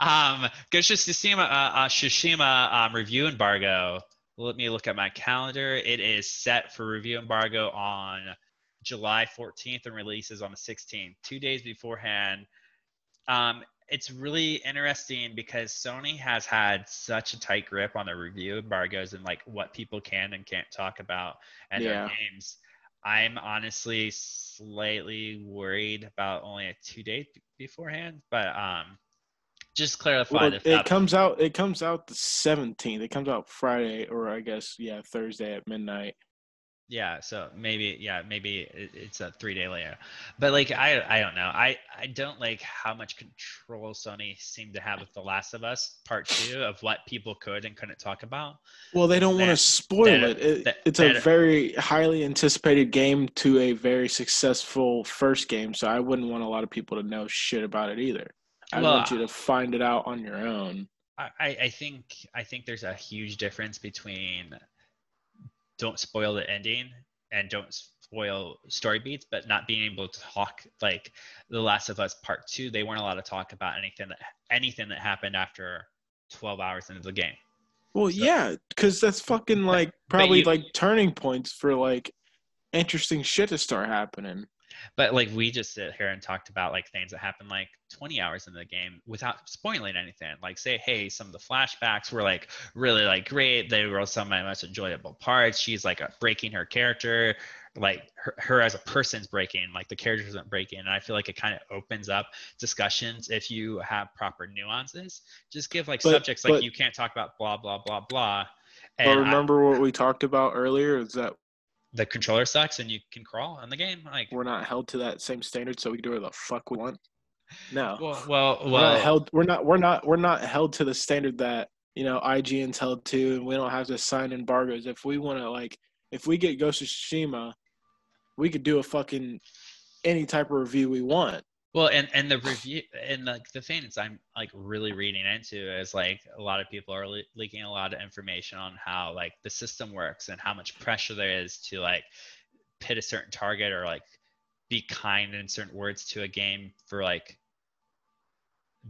Um, Ghost of Tsushima, uh, uh, Tsushima um, review embargo. Let me look at my calendar. It is set for review embargo on July 14th and releases on the 16th, two days beforehand. Um, it's really interesting because Sony has had such a tight grip on the review embargoes and like what people can and can't talk about and
Yeah.
their games. I'm honestly slightly worried about only a two day beforehand, but um, just clarify
well, it comes out. It comes out the 17th. It comes out Friday, or I guess yeah, Thursday at midnight.
Yeah, so maybe yeah, maybe it, it's a three day later, but like I I don't know. I I don't like how much control Sony seemed to have with The Last of Us Part Two of what people could and couldn't talk about.
Well, they don't want to spoil it. it
that-
it's a very highly anticipated game to a very successful first game, so I wouldn't want a lot of people to know shit about it either. I
Well,
want you to find it out on your own.
I I think I think there's a huge difference between don't spoil the ending and don't spoil story beats, but not being able to talk like The Last of Us Part Two. They weren't allowed to talk about anything that anything that happened after 12 hours into the game.
Well,
So-
yeah, because that's fucking like probably
you-
like turning points for like interesting shit to start happening.
But like we just sit here and talked about like things that happened like 20 hours into the game without spoiling anything. Like say, hey, some of the flashbacks were like really like great. They were some of my most enjoyable parts. She's like uh, breaking her character, like her, her as a person's breaking. Like the character isn't breaking. And I feel like it kind of opens up discussions if you have proper nuances. Just give like
But-
subjects like you can't talk about blah blah blah blah.
But
And I-
remember what we talked about earlier is that
the controller sucks and you can crawl in the game. Like
we're not held to that same standard, so we can do whatever the fuck we want. No,
well, well,
we're not held. We're not. We're not. We're not held to the standard that you know IGN's held to, and we don't have to sign embargoes. If we want to, like, if we get Ghost of Tsushima, we could do a fucking any type of review we want.
Well, and and the review and like the things I'm like really reading into is like a lot of people are le- leaking a lot of information on how like the system works and how much pressure there is to like pit a certain target or like be kind in certain words to a game for like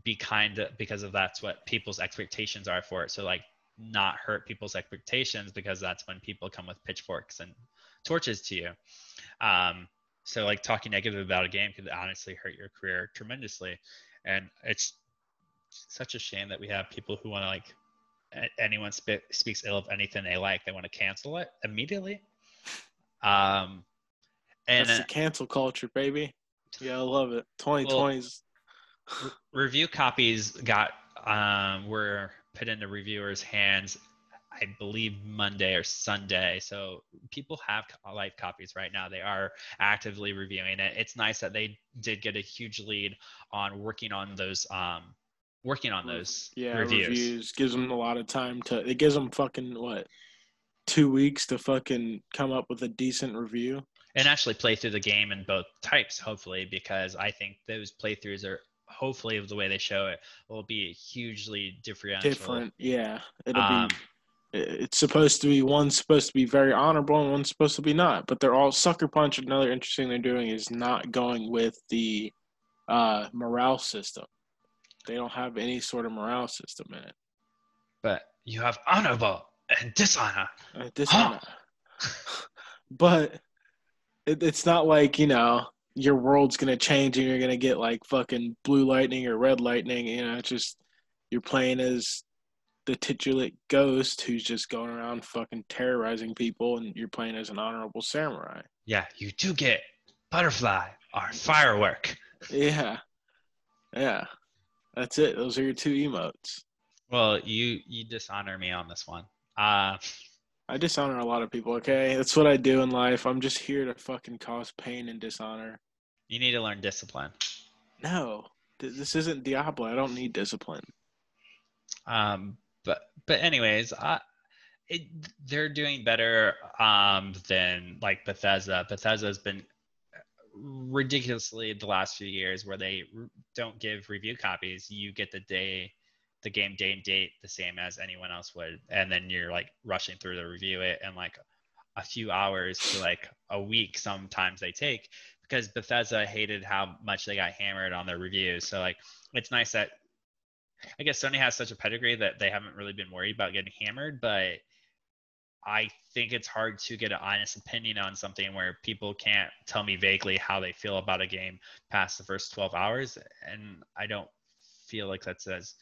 be kind because of that's what people's expectations are for it. So like not hurt people's expectations because that's when people come with pitchforks and torches to you. Um, so like talking negative about a game could honestly hurt your career tremendously, and it's such a shame that we have people who want to like anyone spe- speaks ill of anything they like, they want to cancel it immediately. Um, and
That's the cancel culture, baby. Yeah, I love it. 2020's.
Well, review copies got um, were put into reviewers' hands I believe Monday or Sunday. So people have live copies right now. They are actively reviewing it. It's nice that they did get a huge lead on working on those um working on those
yeah,
reviews.
reviews. Gives them a lot of time to it gives them fucking what? 2 weeks to fucking come up with a decent review
and actually play through the game in both types hopefully because I think those playthroughs are hopefully the way they show it will be hugely differential.
different. Yeah, it'll
Um,
be it's supposed to be one's supposed to be very honorable and one's supposed to be not but they're all sucker punch another interesting they're doing is not going with the uh morale system they don't have any sort of morale system in it
but you have honorable and dishonor.
uh, dishonor. but it, it's not like you know your world's gonna change and you're gonna get like fucking blue lightning or red lightning you know it's just you're playing as the titular ghost who's just going around fucking terrorizing people and you're playing as an honorable samurai.
Yeah, you do get butterfly or firework.
yeah. Yeah. That's it. Those are your two emotes.
Well, you you dishonor me on this one. Uh,
i dishonor a lot of people okay? That's what i do in life. I'm just here to fucking cause pain and dishonor.
you need to learn discipline.
no. This isn't diablo. I don't need discipline.
Um, but but anyways, I, it, they're doing better um, than like Bethesda. Bethesda has been ridiculously the last few years where they don't give review copies. You get the day, the game day and date the same as anyone else would, and then you're like rushing through to review it in like a few hours to like a week. Sometimes they take because Bethesda hated how much they got hammered on their reviews. So like it's nice that I guess Sony has such a pedigree that they haven't really been worried about getting hammered, but I think it's hard to get an honest opinion on something where people can't tell me vaguely how they feel about a game past the first 12 hours. And I don't feel like that's as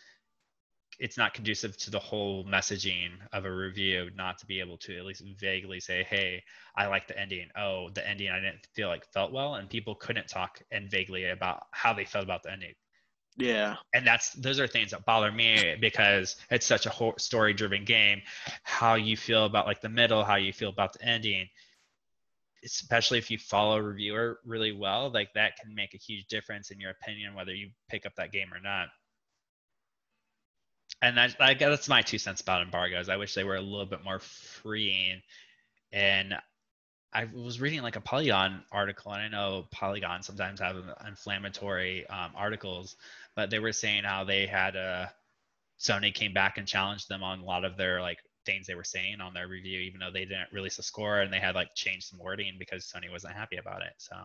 it's not conducive to the whole messaging of a review not to be able to at least vaguely say, hey, I like the ending. Oh, the ending I didn't feel like felt well. And people couldn't talk and vaguely about how they felt about the ending
yeah.
And that's those are things that bother me because it's such a whole story driven game. How you feel about like the middle how you feel about the ending. Especially if you follow a reviewer really well like that can make a huge difference in your opinion whether you pick up that game or not. And that, that's my two cents about embargoes. I wish they were a little bit more freeing and I was reading like a Polygon article, and I know Polygon sometimes have inflammatory um, articles, but they were saying how they had a Sony came back and challenged them on a lot of their like things they were saying on their review, even though they didn't release a score and they had like changed some wording because Sony wasn't happy about it. So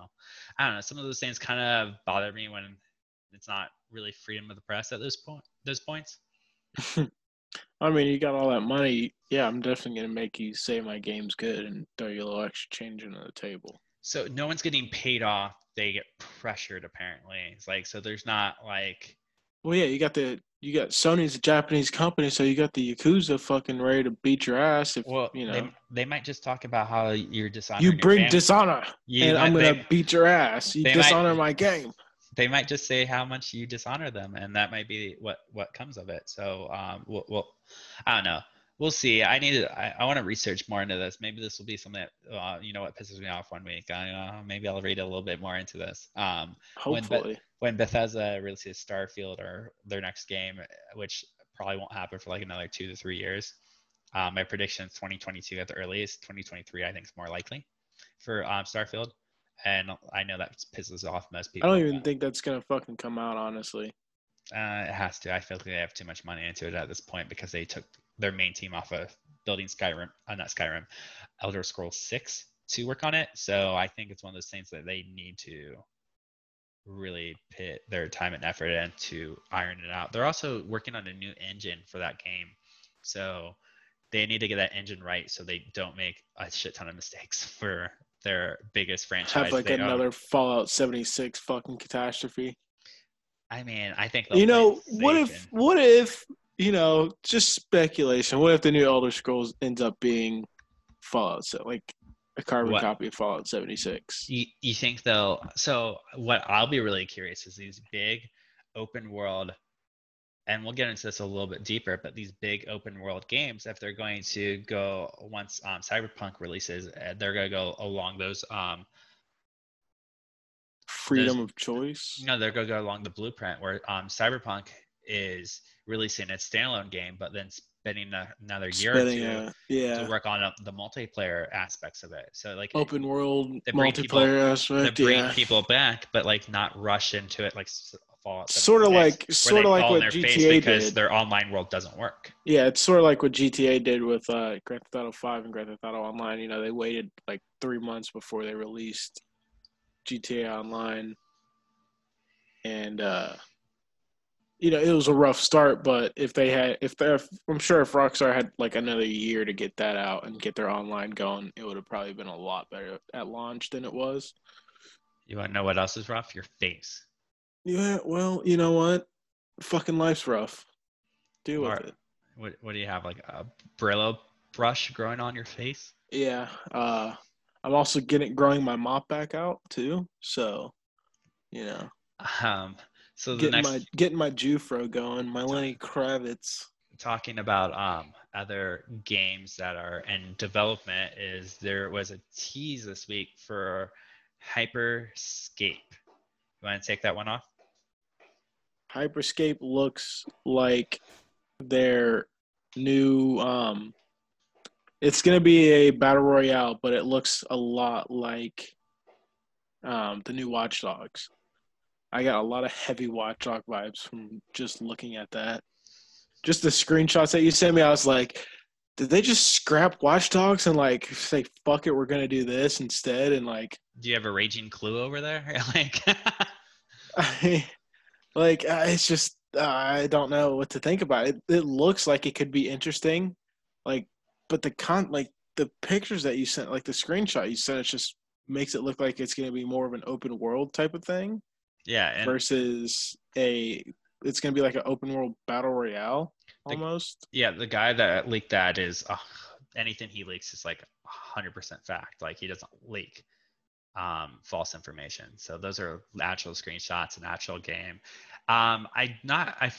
I don't know. Some of those things kind of bother me when it's not really freedom of the press at those point those points.
I mean, you got all that money. Yeah, I'm definitely gonna make you say my game's good and throw you a little extra change into the table.
So no one's getting paid off. They get pressured apparently. It's like so there's not like
Well, yeah, you got the you got Sony's a Japanese company, so you got the Yakuza fucking ready to beat your ass. If
well
you know
they, they might just talk about how you're dishonoring
you bring dishonor,
You
and I'm gonna
they-
beat your ass. You
they might-
dishonor my game.
They might just say how much you dishonor them and that might be what what comes of it. So um we'll, we'll i don't know. We'll see. I need to i, I want to research more into this. Maybe this will be something that uh, you know what pisses me off one week. I uh, maybe i'll read a little bit more into this. Um when Be-
Hopefully,
when bethesda releases starfield or their next game which probably won't happen for like another two to three years um, my prediction is 2022 at the earliest. 2023 i think is more likely for um, starfield and i know that pisses off most people.
I don't even
but-
think that's gonna fucking come out. Honestly,
uh, it has to. I feel like they have too much money into it at this point because they took their main team off of building Skyrim, uh, not Skyrim, Elder Scrolls Six to work on it. So I think it's one of those things that they need to really put their time and effort into iron it out. They're also working on a new engine for that game, so they need to get that engine right so they don't make a shit ton of mistakes for their biggest franchise.
have like
they own.
another Fallout 76 fucking catastrophe.
I mean, I think
You know, what if
and-
what if you know, just speculation. What if the new Elder Scrolls ends up being Fallout? So like a carbon
What?
copy of Fallout 76.
You, you think though? So what I'll be really curious is these big open world, and we'll get into this a little bit deeper. But these big open world games, if they're going to go once um, Cyberpunk releases, uh, they're going to go along those. Um,
Freedom of choice.
no, they're going to go along the blueprint where um, Cyberpunk is releasing its standalone game, but then spending a, another year
Spending
or two
a- yeah.
to work on uh, the multiplayer aspects of it. So like
Open world
They bring people-
multiplayer
to bring
Yeah.
people back, but like not rush into it like Fallout.
Sort of like- sort of like what GTA
because
did.
their online world doesn't work.
Yeah, it's sort of like what GTA did with uh, Grand Theft Auto 5 and Grand Theft Auto Online. You know, they waited like three months before they released GTA Online. And, uh, you know, it was a rough start, but if they had, if they, I'm sure if Rockstar had like another year to get that out and get their online going, it would have probably been a lot better at launch than it was.
You want to know what else is rough? Your face.
Yeah, well, you know what? Fucking life's rough. Deal with it.
What What do you have? Like a Brillo brush growing on your face?
Yeah. Uh I'm also getting growing my mop back out too. So, you know,
Um. So the
getting
next
my getting my Jufro going, my Lenny Kravitz.
talking about um other games that are in development is there was a tease this week for Hyperscape. You want to take that one off?
Hyperscape looks like their new um it's going to be a battle royale, but it looks a lot like um the new Watch Dogs. I got a lot of heavy Watch Dog vibes from just looking at that. Just the screenshots that you sent me, I was like, did they just scrap Watch Dogs and like say fuck it, we're gonna do this instead? And like,
Do you have a raging clue over there? like
I, like uh, it's just uh, I don't know what to think about it. It looks like it could be interesting, like, but the con like the pictures that you sent, like the screenshot you sent, it just makes it look like it's gonna be more of an open world type of thing
yeah, and
versus a it's gonna be like an open world battle royale
The-
almost.
yeah, the guy that leaked that is uh, anything he leaks is like 100% fact. Like he doesn't leak um, false information. So those are actual screenshots, an actual game. Um, I not I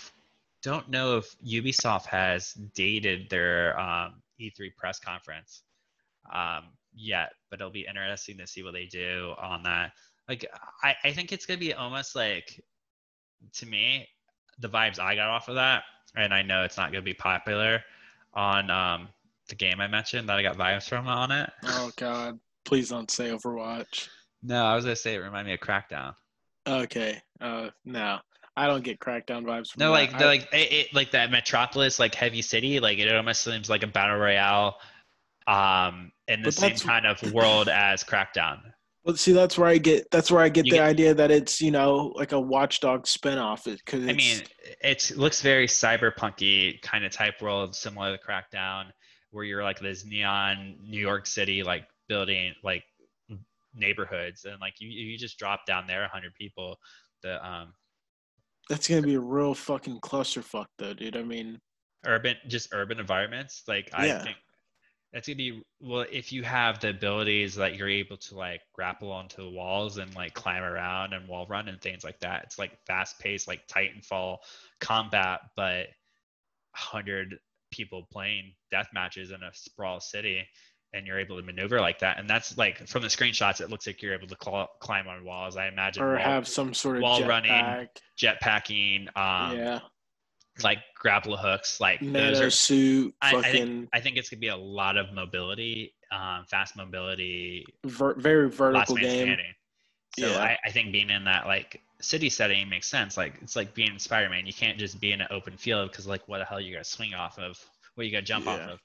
don't know if Ubisoft has dated their um, E3 press conference um, yet, but it'll be interesting to see what they do on that. Like I, I think it's gonna be almost like to me the vibes I got off of that, and I know it's not gonna be popular on um, the game I mentioned that I got vibes from on it.
Oh God! Please don't say Overwatch.
No, I was gonna say it reminded me of Crackdown.
Okay. Uh, no, I don't get Crackdown vibes. From
No,
that.
like
I-
the, like it, it, like that Metropolis, like heavy city, like it almost seems like a battle royale, um, in the same kind of world as Crackdown.
Well, see, that's where I get. That's where I get
You
the
get-
idea that it's you know like a Watchdog spinoff. Because
I mean, it looks very cyberpunky kind of type world, similar to Crackdown, where you're like this neon New York City like building like neighborhoods, and like you you just drop down there, hundred people. The um
that's gonna be a real fucking clusterfuck, though, dude. I mean,
urban just urban environments like i
Yeah.
think that's gonna be well if you have the abilities that you're able to like grapple onto the walls and like climb around and wall run and things like that it's like fast paced like titanfall combat but 100 people playing death matches in a sprawl city and you're able to maneuver like that and that's like from the screenshots it looks like you're able to cl- climb on walls i imagine
or
wall,
have some sort of
wall
jetpack.
running, jetpacking um
yeah,
like grapple hooks like those are
suit,
I, I think I think it's gonna be a lot of mobility, um, fast mobility,
ver- very vertical game.
standing. So
Yeah.
I, I think being in that like city setting makes sense. Like it's like being Spider-Man. You can't just be in an open field because like what the hell are you gonna swing off of? What are you gonna jump off of?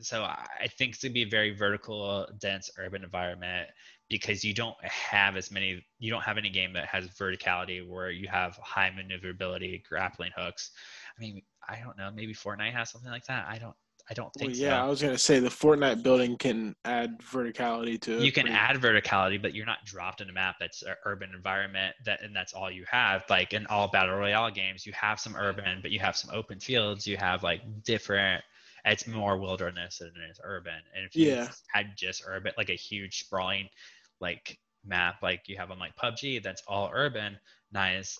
So I think it's gonna be a very vertical, dense urban environment because you don't have as many. You don't have any game that has verticality where you have high maneuverability, grappling hooks. I mean, I don't know. Maybe Fortnite has something like that. I don't. I don't
Well,
think
yeah, I was gonna say the Fortnite building can add verticality to it.
You can
pretty-
add verticality, but you're not dropped in a map that's an urban environment that and that's all you have. Like in all battle royale games, you have some urban, but you have some open fields. You have like different. It's more wilderness than it is urban. And if you
Yeah.
had just urban, like a huge sprawling, like map, like you have on like PUBG, that's all urban, nice,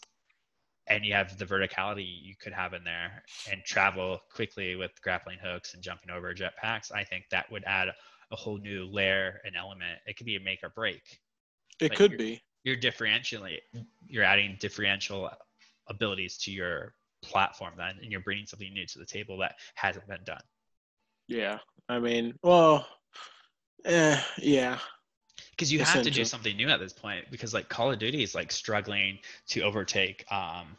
and you have the verticality you could have in there and travel quickly with grappling hooks and jumping over jetpacks. I think that would add a whole new layer and element. It could be a make or break.
It
like
could
you're-
be.
You're differentially, you're adding differential abilities to your platform then, and you're bringing something new to the table that hasn't been done.
Yeah. I mean, well, eh, yeah.
Because you have to do something new at this point. Because like Call of Duty is like struggling to overtake um,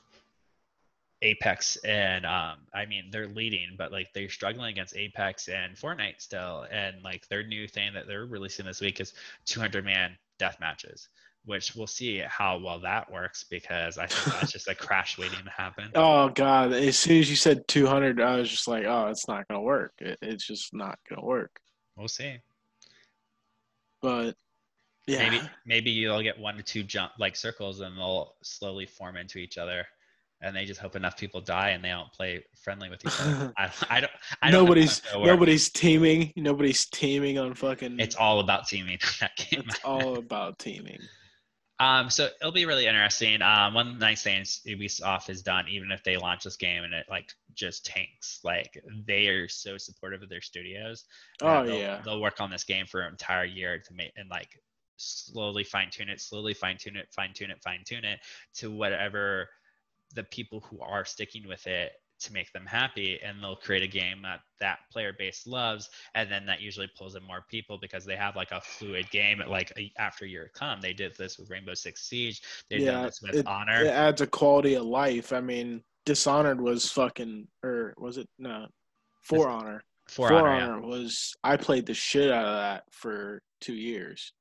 Apex and um, I mean they're leading, but like they're struggling against Apex and Fortnite still. And like their new thing that they're releasing this week is 200 man death matches, which we'll see how well that works because I think that's just a crash waiting to happen.
Oh God! As soon as you said 200, I was just like, oh, it's not gonna work. It, it's just not gonna work.
We'll see.
But yeah,
Maybe maybe you'll get one to two jump like circles and they'll slowly form into each other. And they just hope enough people die and they don't play friendly with each other. I, I don't. I don't
nobody's nobody's teaming. Nobody's teaming on fucking.
It's all about teaming that game.
it's all about teaming.
Um, so it'll be really interesting. Um, one nice things Ubisoft has done, even if they launch this game and it like just tanks, like they are so supportive of their studios.
Oh
they'll,
yeah.
they'll work on this game for an entire year to make and like slowly fine tune it, slowly fine tune it, fine tune it, fine tune it to whatever the people who are sticking with it to make them happy and they'll create a game that that player base loves and then that usually pulls in more people because they have like a fluid game like a, after year come they did this with rainbow six siege they've done
Yeah,
this with
it-
honor
It adds a quality of life. I mean, Dishonored was fucking, or was it no? For Honor.
for, honor, yeah.
was. I played the shit out of that for two years.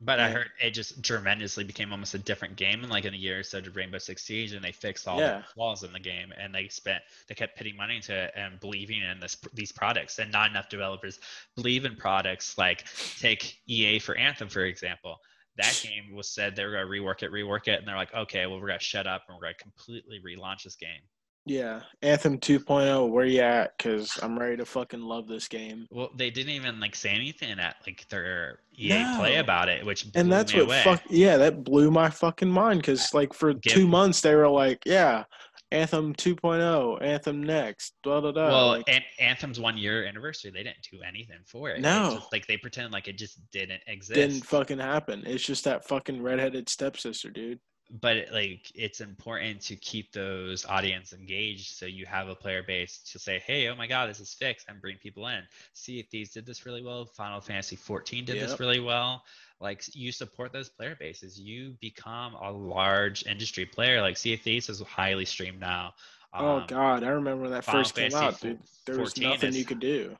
But i heard it just tremendously became almost a different game in like in a year or so to rainbow six siege and they fixed all
Yeah.
the flaws in the game and they spent they kept putting money into it and believing in this these products and not enough developers believe in products like take ea for anthem for example. That game was said they were going to rework it rework it and they're like okay well we're going to shut up and we're going to completely relaunch this game
Yeah, Anthem 2.0. Where you at? Cause I'm ready to fucking love this game.
well they didn't even like say anything at like their ea play about it which blew
And that's what
away.
fuck. Yeah, that blew my fucking mind. Cause like for
Give-
two months they were like, yeah, Anthem 2.0, Anthem next, blah blah blah.
well,
like,
An- Anthem's one year anniversary, they didn't do anything for it. It
No.
just- like they pretend like it just didn't exist.
didn't fucking happen. It's just that fucking redheaded stepsister, dude.
But it, like it's important to keep those audience engaged, so you have a player base to say, "Hey, oh my God, this is fixed," and bring people in. Sea of Thieves did this really well. Final Fantasy 14 did this really well. Like you support those player bases, you become a large industry player. Like Sea of Thieves is highly streamed now.
oh
Um,
god, I remember when that
Final
first came out, dude. There was nothing
is-
you could do.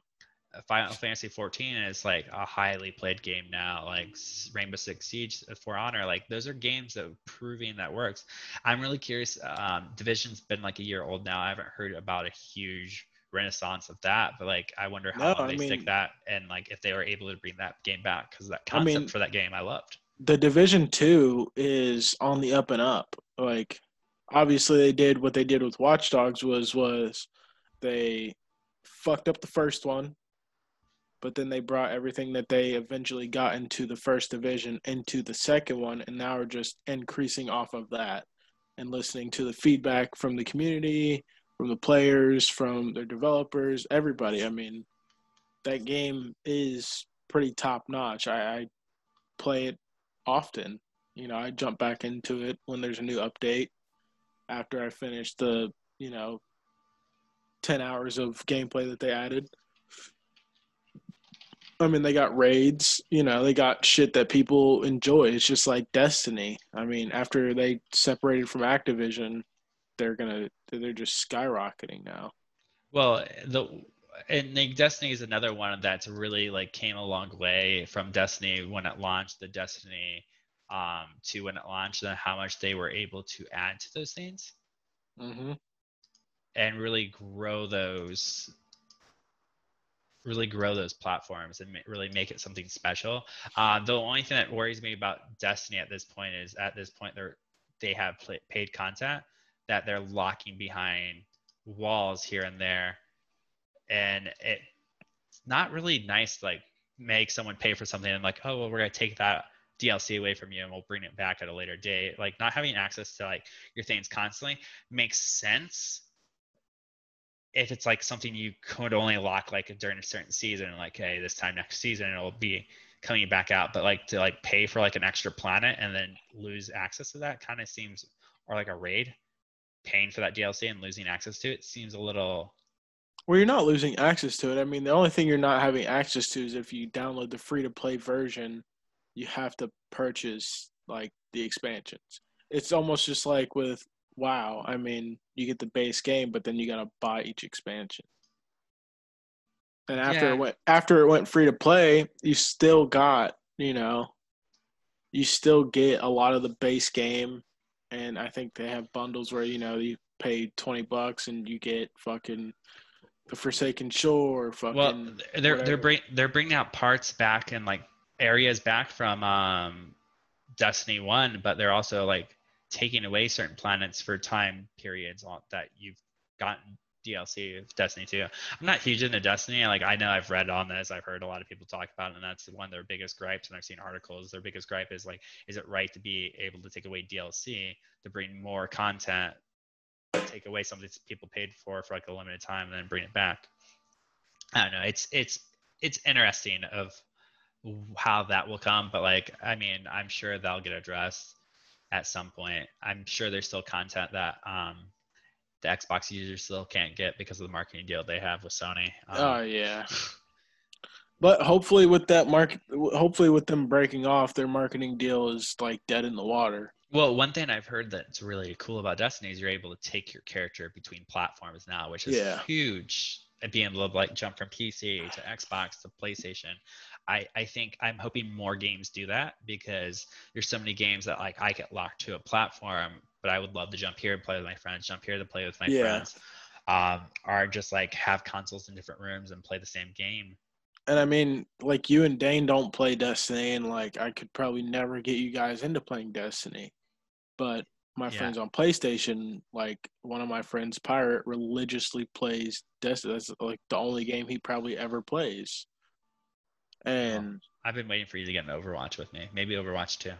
Final Fantasy 14 is like a highly played game now. Like Rainbow Six Siege, uh, For Honor, like those are games that are proving that works. I'm really curious. Um, Division's been like a year old now. I haven't heard about a huge renaissance of that, but like I wonder how
No,
long
I
they
mean-
stick that and like if they were able to bring that game back because that
I
concept
mean-
for that game I loved.
the division two is on the up and up like obviously they did what they did with watch dogs was was they fucked up the first one but then they brought everything that they eventually got into the first division into the second one and now are just increasing off of that and listening to the feedback from the community from the players from their developers everybody i mean that game is pretty top notch I, I play it often. You know, I jump back into it when there's a new update after I finish the, you know, 10 hours of gameplay that they added. I mean, they got raids, you know, they got shit that people enjoy. It's just like Destiny. I mean, after they separated from Activision, they're going to, they're just skyrocketing now.
Well, the and like Destiny is another one that's really like came a long way from Destiny when it launched the Destiny um to when it launched and how much they were able to add to those things
Mm-hmm.
and really grow those really grow those platforms and really make it something special. Uh, the only thing that worries me about Destiny at this point is at this point they're they have paid content that they're locking behind walls here and there, and it, it's not really nice to like make someone pay for something and like oh well we're gonna take that DLC away from you and we'll bring it back at a later date. Like not having access to like your things constantly makes sense if it's like something you could only lock like during a certain season, like hey, this time next season it'll be coming back out. But like to like pay for like an extra planet and then lose access to that kind of seems or like a raid, paying for that DLC and losing access to it seems a little
well, you're not losing access to it. I mean, the only thing you're not having access to is if you download the free to play version you have to purchase like the expansions. It's almost just like with WoW. I mean, you get the base game, but then you gotta buy each expansion. And after yeah. it went after it went free to play, you still got, you know, you still get a lot of the base game and I think they have bundles where, you know, you pay 20 bucks and you get fucking the Forsaken Shore fucking Well,
they're whatever. they're bring, they're bringing out parts back and like areas back from um, Destiny One, but they're also like taking away certain planets for time periods that you've gotten DLC of Destiny 2. I'm not huge into Destiny. Like I know I've read on this, I've heard a lot of people talk about it, and that's one of their biggest gripes. And I've seen articles. Their biggest gripe is like, is it right to be able to take away DLC to bring more content, take away something that people paid for for like a limited time, and then bring it back? I don't know. It's it's it's interesting of how that will come, but like, I mean, I'm sure that'll get addressed at some point. I'm sure there's still content that um, the Xbox users still can't get because of the marketing deal they have with Sony. Um,
oh yeah. But hopefully, with that market, hopefully with them breaking off, their marketing deal is like dead in the water.
Well, one thing I've heard that's really cool about Destiny is you're able to take your character between platforms now, which is yeah. huge. Being able to like jump from PC to Xbox to PlayStation. I, I think I'm hoping more games do that because there's so many games that like I get locked to a platform, but I would love to jump here and play with my friends, jump here to play with my yeah. friends, um, or just like have consoles in different rooms and play the same game.
And I mean, like you and Dane don't play Destiny, and like I could probably never get you guys into playing Destiny, but my yeah. friends on PlayStation, like one of my friends, Pirate, religiously plays Destiny. That's like the only game he probably ever plays. And well,
I've been waiting for you to get an Overwatch with me. Maybe Overwatch 2.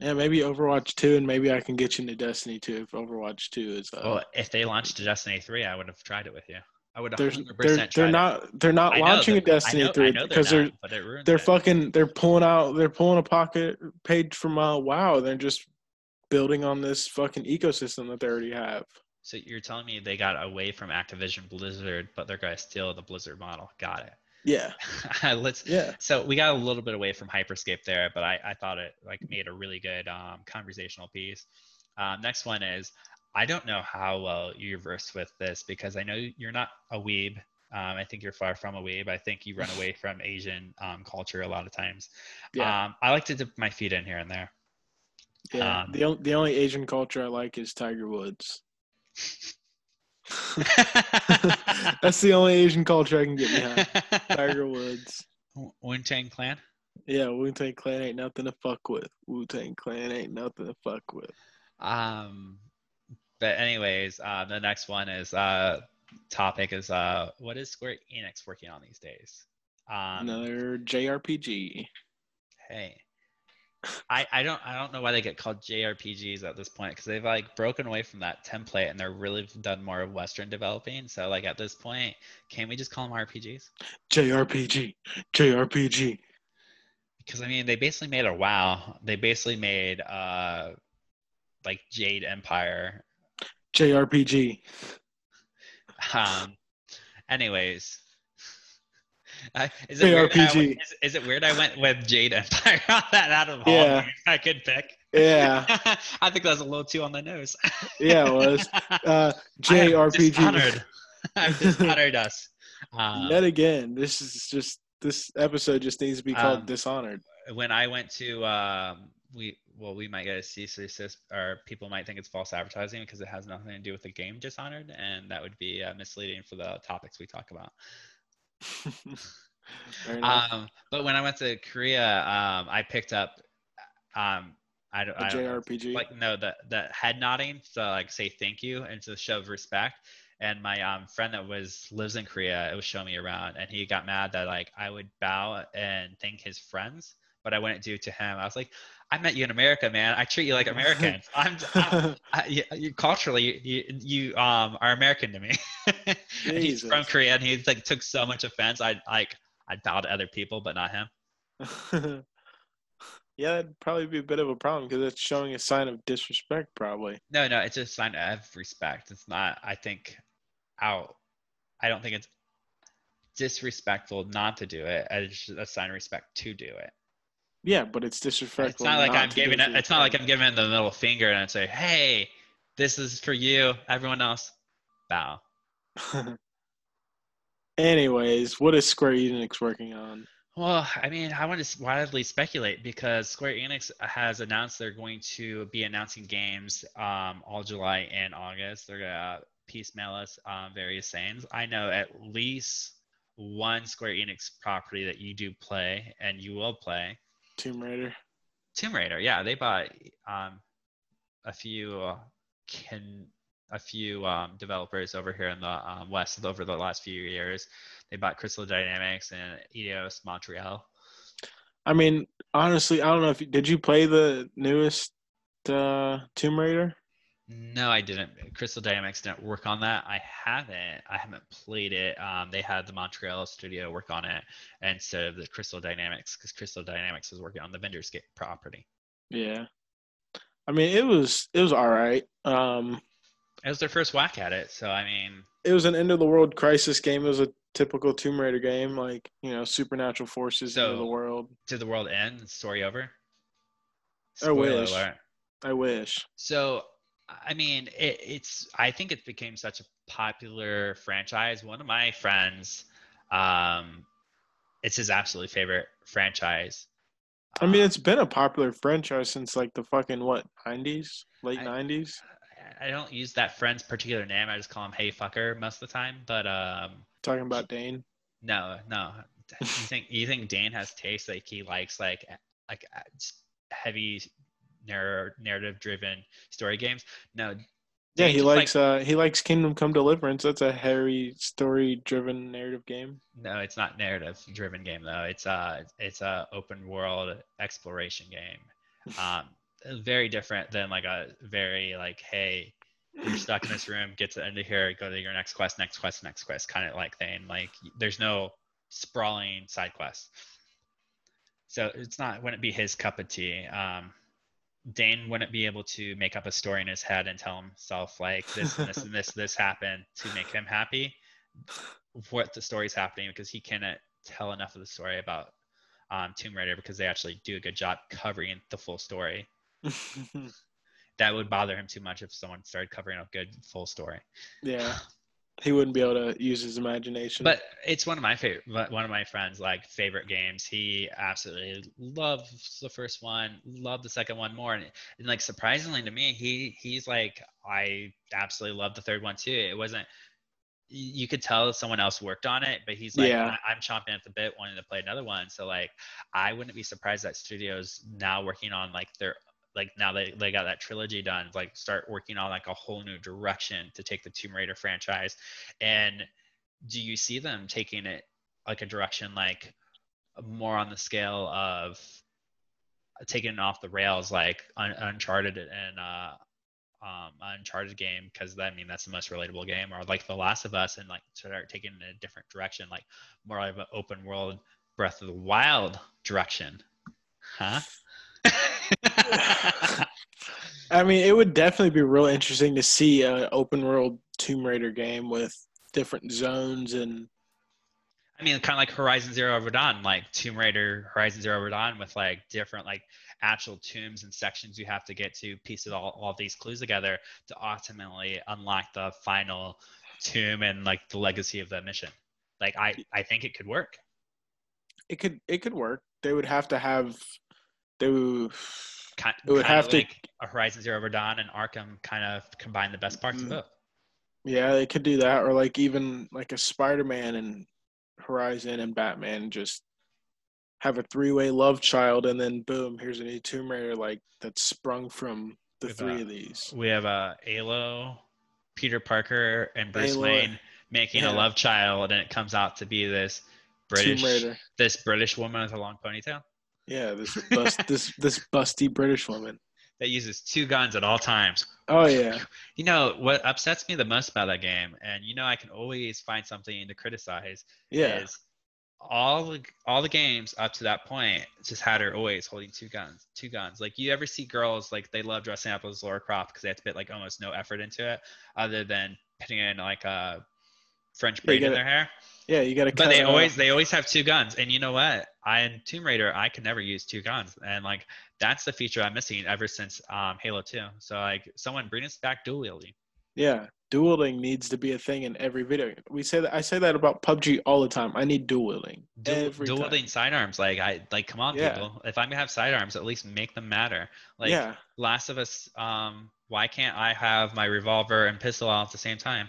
Yeah, maybe Overwatch 2, and maybe I can get you into Destiny 2 if Overwatch 2 is. Uh,
well, if they launched Destiny 3, I would have tried it with you. I would
100% they're, they're not they're not launching a Destiny know, 3 because they're they're, they're fucking they're pulling out they're pulling a pocket page from uh, WoW. They're just building on this fucking ecosystem that they already have.
So you're telling me they got away from Activision Blizzard, but they're gonna steal the Blizzard model. Got it.
Yeah.
Let's. Yeah. So we got a little bit away from Hyperscape there, but I, I thought it like made a really good um, conversational piece. Um, next one is I don't know how well you're versed with this because I know you're not a weeb. Um, I think you're far from a weeb. I think you run away from Asian um, culture a lot of times. Yeah. Um, I like to dip my feet in here and there.
Yeah. Um, the, the only Asian culture I like is Tiger Woods. That's the only Asian culture I can get behind. Tiger Woods.
Wu Tang Clan.
Yeah, Wu Tang Clan ain't nothing to fuck with. Wu Tang Clan ain't nothing to fuck with.
Um, but anyways, uh, the next one is uh, topic is uh, what is Square Enix working on these days?
Um, Another JRPG.
Hey, I, I don't I don't know why they get called JRPGs at this point because they've like broken away from that template and they're really done more of Western developing. So like at this point, can we just call them RPGs?
JRPG, JRPG.
Because I mean, they basically made a WoW. They basically made uh like Jade Empire.
JRPG.
Um. Anyways, is, it weird went, is, is, it weird I went with Jade Empire on that out of all yeah. I could pick?
Yeah.
I think that was a little too on the nose.
yeah, it was. Uh, JRPG.
I've dishonored us.
Um, Yet again, this is just this episode just needs to be called um, Dishonored.
When I went to um, we well we might get a cease assist or people might think it's false advertising because it has nothing to do with the game Dishonored and that would be uh, misleading for the topics we talk about. Um, but when I went to Korea, um, I picked up um, I don't, I don't know, like no the the head nodding to like say thank you and to show respect. And my um, friend that was lives in Korea, it was showing me around, and he got mad that like I would bow and thank his friends, but I wouldn't do it to him. I was like, I met you in America, man. I treat you like Americans. I'm, I'm I, you, culturally, you, you um are American to me. he's from Korea, and he like took so much offense. I like I bow to other people, but not him.
yeah, that'd probably be a bit of a problem because it's showing a sign of disrespect, probably.
No, no, it's a sign of respect. It's not. I think out. I don't think it's disrespectful not to do it. It's just a sign of respect to do it.
Yeah, but it's disrespectful.
It's not like
not
I'm giving it. It's not like. I'm giving the middle finger and I say, "Hey, this is for you." Everyone else, bow.
Anyways, what is Square Enix working on?
Well, I mean, I want to widely speculate because Square Enix has announced they're going to be announcing games um, all July and August. They're gonna piecemeal us um, various things. I know at least one Square Enix property that you do play and you will play.
Tomb Raider.
Tomb Raider, yeah, they bought um, a few uh, can a few um, developers over here in the um, West over the last few years. They bought Crystal Dynamics and Eidos Montreal.
I mean, honestly, I don't know if did you play the newest uh, Tomb Raider?
No, I didn't. Crystal Dynamics didn't work on that. I haven't. I haven't played it. Um, they had the Montreal studio work on it instead of the Crystal Dynamics because Crystal Dynamics was working on the Vendor's Gate property.
Yeah. I mean, it was it was all right. Um,
It was their first whack at it, so I mean,
it was an end of the world crisis game. It was a typical Tomb Raider game, like you know, supernatural forces into
So-
the world.
did the world end? Story over?
I wish.
alert.
I wish.
So, I mean, it, it's. I think it became such a popular franchise. One of my friends, um, it's his absolutely favorite franchise.
I mean,
Um,
it's been a popular franchise since like the fucking what nineties, late
I-
nineties.
I don't use that friend's particular name. I just call him "Hey fucker" most of the time. But um,
Talking about Dane.
no, no. You think you think Dane has taste? Like he likes like like uh, narrative driven story games? No.
Yeah, he
just like-
likes uh he likes Kingdom Come Deliverance. That's a hairy story driven narrative game.
No, it's not narrative driven game though. It's a it's a open world exploration game. Um, very different than like a very like hey, you're stuck in this room, get to the end of here, go to your next quest, next quest, next quest, kind of like thing. Like there's no sprawling side quests. So it's not wouldn't be his cup of tea. Um, Dane wouldn't be able to make up a story in his head and tell himself like this and this and this this happened to make him happy. What the story's happening because he cannot tell enough of the story about um, Tomb Raider because they actually do a good job covering the full story. That would bother him too much if someone started covering a good full story.
yeah. He wouldn't be able to use his imagination.
But it's one of my favorite, one of my friends' like favorite games. He absolutely loves the first one, loved the second one more, and, and like surprisingly to me, he he's like I absolutely love the third one too. It wasn't. You could tell someone else worked on it, but he's like,
Yeah.
I'm chomping at the bit, wanting to play another one. So like, I wouldn't be surprised that studios now working on like their like now they, they got that trilogy done like start working on like a whole new direction to take the tomb raider franchise. And do you see them taking it like a direction like more on the scale of taking it off the rails like un- uncharted and uh um uncharted game? Because i mean that's the most relatable game. Or like the last of us and like start taking in a different direction like more of an open world breath of the wild direction. Huh
I mean, it would definitely be real interesting to see an open world Tomb Raider game with different zones and
I mean, kind of like Horizon Zero Dawn, like Tomb Raider, Horizon Zero Dawn, with like different like actual tombs and sections you have to get to piece it all all these clues together to ultimately unlock the final tomb and like the legacy of the mission. Like I I think it could work.
it could it could work. They would have to have they would
Kind,
It would have to-
like a Horizon Zero Dawn and Arkham kind of combine the best parts
Mhm.
of both.
yeah, they could do that or like even like a Spider-Man and Horizon and Batman just have a three-way love child, and then boom, here's a new Tomb Raider like that's sprung from the three
uh,
of these.
We have uh, Aloy, Peter Parker, and Bruce
Aloy.
Wayne making
Yeah.
a love child, and it comes out to be this British, this British woman with a long ponytail
Yeah, this bust, this this busty British woman.
that uses two guns at all times.
Oh yeah,
You know what upsets me the most about that game, and you know I can always find something to criticize.
yeah,
Is all the all the games up to that point just had her always holding two guns, two guns. Like you ever see girls like they love dressing up as Laura Croft because they have to put like almost no effort into it, other than putting in like a French braid
gotta-
their hair.
yeah. You got to.
But they always they always have two guns, and you know what? I in Tomb Raider I could never use two guns, and like that's the feature I'm missing ever since um, Halo 2. So like someone bring us back dual wielding.
Yeah, dueling needs to be a thing in every video. We say that. I say that about PUBG all the time. I need dual wielding
Dual,
every
dual
time.
wielding sidearms, like I like come on
Yeah.
people. If I'm gonna have sidearms, at least make them matter. Like
yeah,
Last of Us, um, why can't I have my revolver and pistol out at the same time?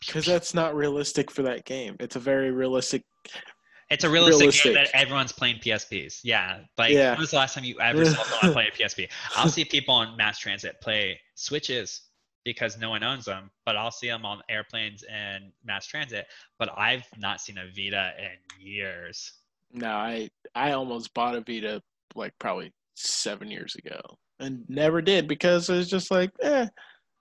Because that's not realistic for that game. It's a very realistic.
It's a realistic, game that everyone's playing PSPs. Yeah. Like,
Yeah.
when was the last time you ever saw someone play a PSP? I'll see people on mass transit play Switches because no one owns them, but I'll see them on airplanes and mass transit. But I've not seen a Vita in years.
No, I I almost bought a Vita like probably seven years ago and never did because it was just like, eh, I'm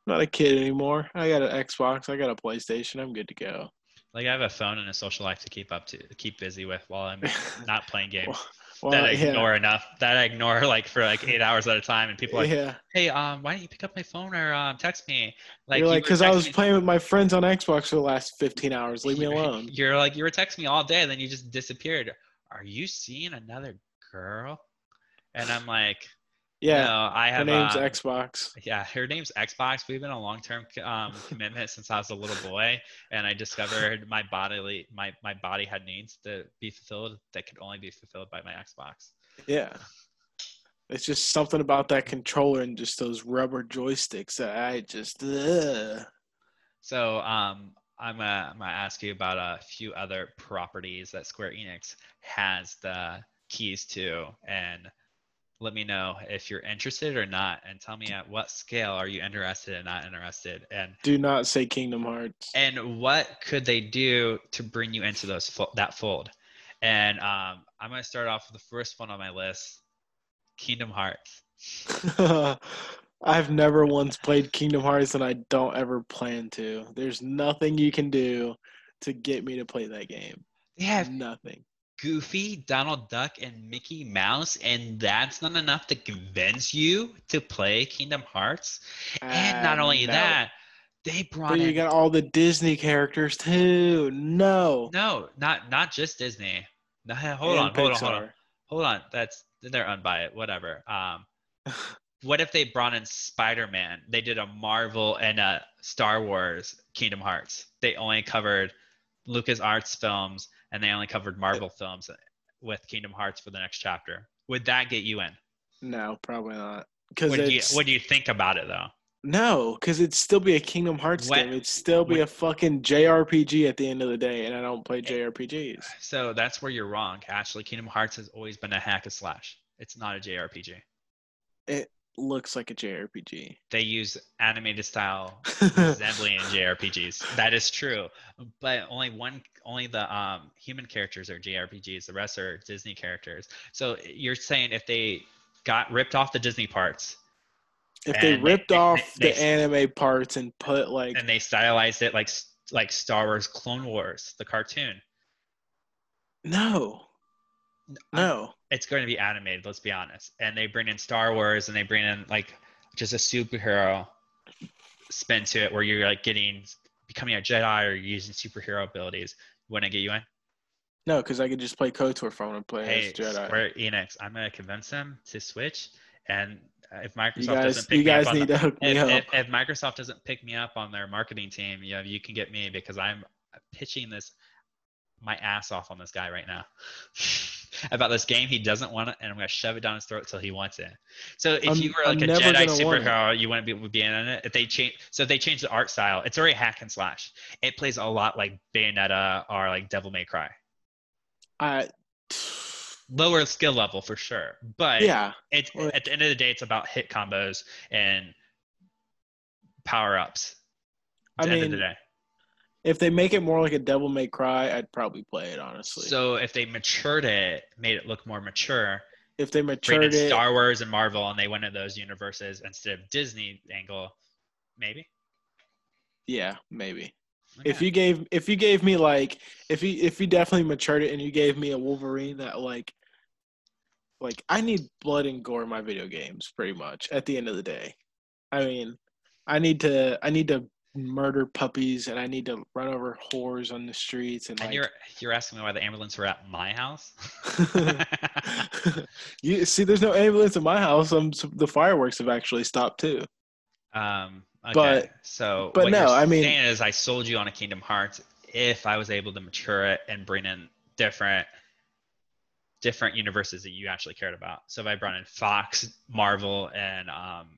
not a kid anymore. I got an Xbox, I got a PlayStation, I'm good to go.
Like, I have a phone and a social life to keep up to, keep busy with while I'm not playing games.
Well,
that I
yeah,
ignore enough. That I ignore like for like eight hours at a time, and people are like,
yeah.
"Hey, um, why don't you pick up my phone or um, text me?" Like,
You're like, because I was playing with my friends on Xbox for the last 15 hours. Leave me alone.
You're like, you were texting me all day, and then you just disappeared. Are you seeing another girl? And I'm like,
Yeah,
no, I
her name's
um,
Xbox.
Yeah, her name's Xbox. We've been a long-term um, commitment since I was a little boy, and I discovered my bodily my my body had needs to be fulfilled that could only be fulfilled by my Xbox.
Yeah. It's just something about that controller and just those rubber joysticks that I just. Ugh.
So um, I'm gonna, I'm gonna ask you about a few other properties that Square Enix has the keys to, and let me know if you're interested or not, and tell me at what scale are you interested and not interested, and
Do not say Kingdom Hearts.
and what could they do to bring you into those fo- that fold. And um, I'm gonna start off with the first one on my list, Kingdom Hearts.
I've never once played Kingdom Hearts and I don't ever plan to. There's nothing you can do to get me to play that game.
They have
Nothing.
Goofy, Donald Duck, and Mickey Mouse, and that's not enough to convince you to play Kingdom Hearts. And not only
no.
that, they brought
But you
in
got all the Disney characters too. No.
no, not not just Disney. No, hold on, hold on, hold on, hold on. That's they're unbiased, whatever. Um, what if they brought in Spider-Man? They did a Marvel and a Star Wars Kingdom Hearts. They only covered Lucas Arts films, and they only covered Marvel films with Kingdom Hearts for the next chapter. Would that get you in?
No, probably not. Because
What do you What do you think about it though?
no, because it'd still be a Kingdom Hearts
What-
game. It'd still be
what-
a fucking JRPG at the end of the day, and I don't play eh, JRPGs.
So that's where you're wrong. Actually, Kingdom Hearts has always been a hack and slash. It's not a JRPG.
Looks like a JRPG.
They use animated style resembling JRPGs. That is true, but only one, only the um, human characters are JRPGs. The rest are Disney characters. So you're saying if they got ripped off the Disney parts
if they ripped
they-
off
they-
the anime parts and put like
and they stylized it like like Star Wars Clone Wars, the cartoon,
no, no,
it's going to be animated. Let's be honest. And they bring in Star Wars and they bring in like just a superhero spin to it, where you're like getting becoming a Jedi or using superhero abilities. Wouldn't it get you in?
no, because I could just play KOTOR if I want to play
hey,
as Jedi.
Square Enix, I'm gonna convince them to switch. And if Microsoft
guys,
doesn't pick me up on the, if, if, if Microsoft doesn't pick me up on their marketing team, you know, you can get me because I'm pitching this my ass off on this guy right now about this game he doesn't want it, and I'm gonna shove it down his throat till he wants it. So if
I'm-
you were like
I'm
a Jedi superhero, you wouldn't be would be in it. If they change, so if they change the art style, it's already hack and slash. It plays a lot like Bayonetta or like Devil May Cry.
I
Lower skill level for sure, but
yeah,
it's
Well-
at the end of the day, it's about hit combos and power ups.
I
At the end of the
mean,
day.
If they make it more like a Devil May Cry, I'd probably play it honestly.
So if they matured it, made it look more mature,
if they matured it,
Star Wars and Marvel, and they went into those universes instead of Disney angle, maybe.
yeah, maybe. If you gave if you gave me like if you if you definitely matured it and you gave me a Wolverine that like like I need blood and gore in my video games pretty much at the end of the day. I mean, I need to I need to murder puppies and I need to run over whores on the streets and
and
like
you're you're asking me why the ambulance were at my house?
you see there's no ambulance in my house. Um the fireworks have actually stopped too.
Um, okay.
But-
so,
but
what
no, I mean-
saying is I sold you on a Kingdom Hearts if I was able to mature it and bring in different, different universes that you actually cared about. So if I brought in Fox, Marvel, and um,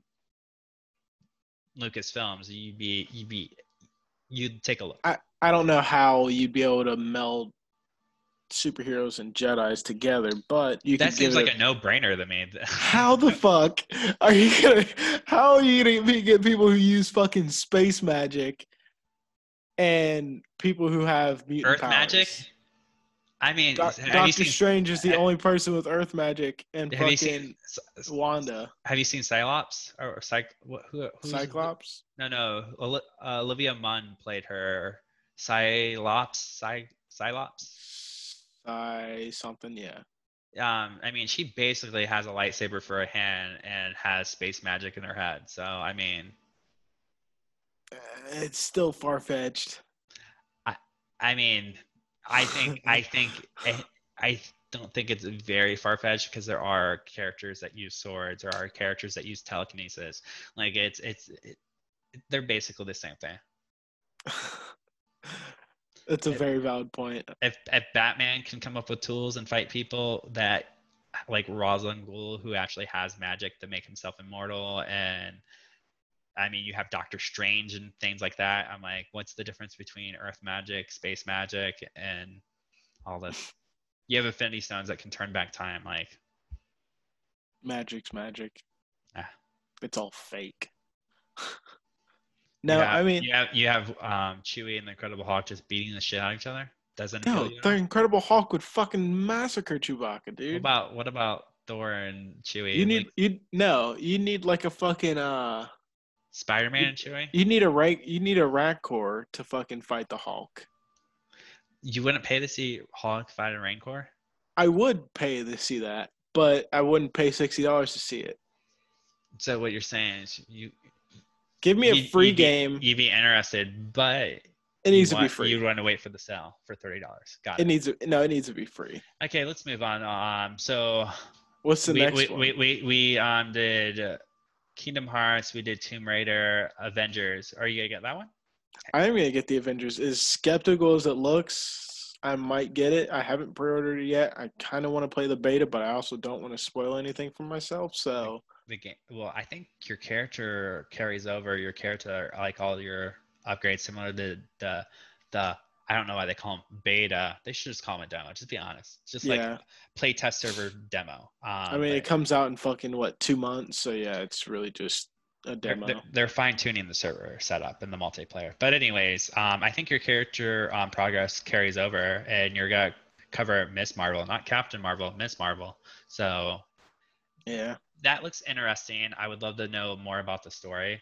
Lucasfilms, you'd be, you'd be, you'd take a look.
I, I don't know how you'd be able to meld superheroes and Jedi's together, but you
that seems like
it
a no-brainer to me.
How the fuck are you gonna? How are you gonna be- get people who use fucking space magic and people who have mutant
Earth
powers?
magic? I mean, you
Doctor
seen?
Strange is the only person with Earth magic, and
Have
fucking
seen?
Wanda,
Have you seen Cyclops or, or Cyc? Who,
Cyclops.
No, no. Uh, Olivia Munn played her Psylocke. Cy- Psylocke.
I something, yeah.
Um, I mean, she basically has a lightsaber for a hand and has space magic in her head. So, I mean,
Uh, It's still far fetched.
I, I mean, I think, I think, I, I don't think it's very far fetched because there are characters that use swords, there are characters that use telekinesis. Like it's, it's, it, they're basically the same thing.
That's a
It-
very valid point.
if if Batman can come up with tools and fight people that like Ra's al Ghul, who actually has magic to make himself immortal, and I mean you have Doctor Strange and things like that. I'm like, what's the difference between Earth magic, space magic, and all this? You have Infinity Stones that can turn back time. Like,
Magic's magic.
Ah.
It's all fake. no,
have-
I mean,
you have you have um, Chewie and the Incredible Hulk just beating the shit out of each other. Doesn't
no,
you
the? Incredible Hulk would fucking massacre Chewbacca, dude.
What about what about Thor and Chewie?
you need
like
you no, you need like a fucking uh,
Spider-Man and Chewie?
you need a rank, you need a Rancor to fucking fight the Hulk.
You wouldn't pay to see Hulk fight a Rancor?
I would pay to see that, but I wouldn't pay sixty dollars to see it.
So what you're saying is you
Give me a
you'd-
free
you'd be-
game.
You'd be interested, but
It needs
you
to be
want-
free.
You'd want to wait for the sale for thirty dollars. Got
It
it.
needs to, no, it needs to be free.
Okay, let's move on. Um, so
What's the
we,
next
we,
one?
we we we um did Kingdom Hearts. We did Tomb Raider, Avengers. Are you gonna get that one?
I am gonna get the Avengers. As skeptical as it looks, I might get it. I haven't pre-ordered it yet. I kind of want to play the beta, but I also don't want to spoil anything for myself. So
The game. Well, I think your character carries over. Your character, like all your upgrades, similar to the the. I don't know why they call them beta. They should just call them a demo. Just be honest. Just like
yeah,
play test server demo. Um,
I mean, it comes out in fucking what two months? So yeah, it's really just a demo.
they're, they're fine tuning the server setup and the multiplayer. But anyways, um, I think your character um, progress carries over, and you're gonna cover Miss Marvel, not Captain Marvel, Miss Marvel. So
yeah,
that looks interesting. I would love to know more about the story.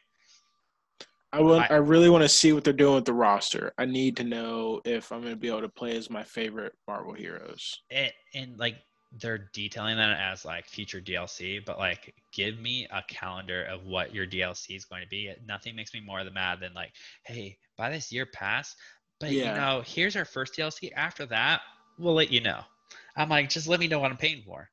I want.
I-
I really want to see what they're doing with the roster. I need to know if I'm gonna be able to play as my favorite Marvel heroes.
it and like they're detailing that as like future DLC, but like give me a calendar of what your DLC is going to be. Nothing makes me more mad than like, hey, by this year pass, but
Yeah.
you know, here's our first DLC. After that, we'll let you know. I'm like, just let me know what I'm paying for.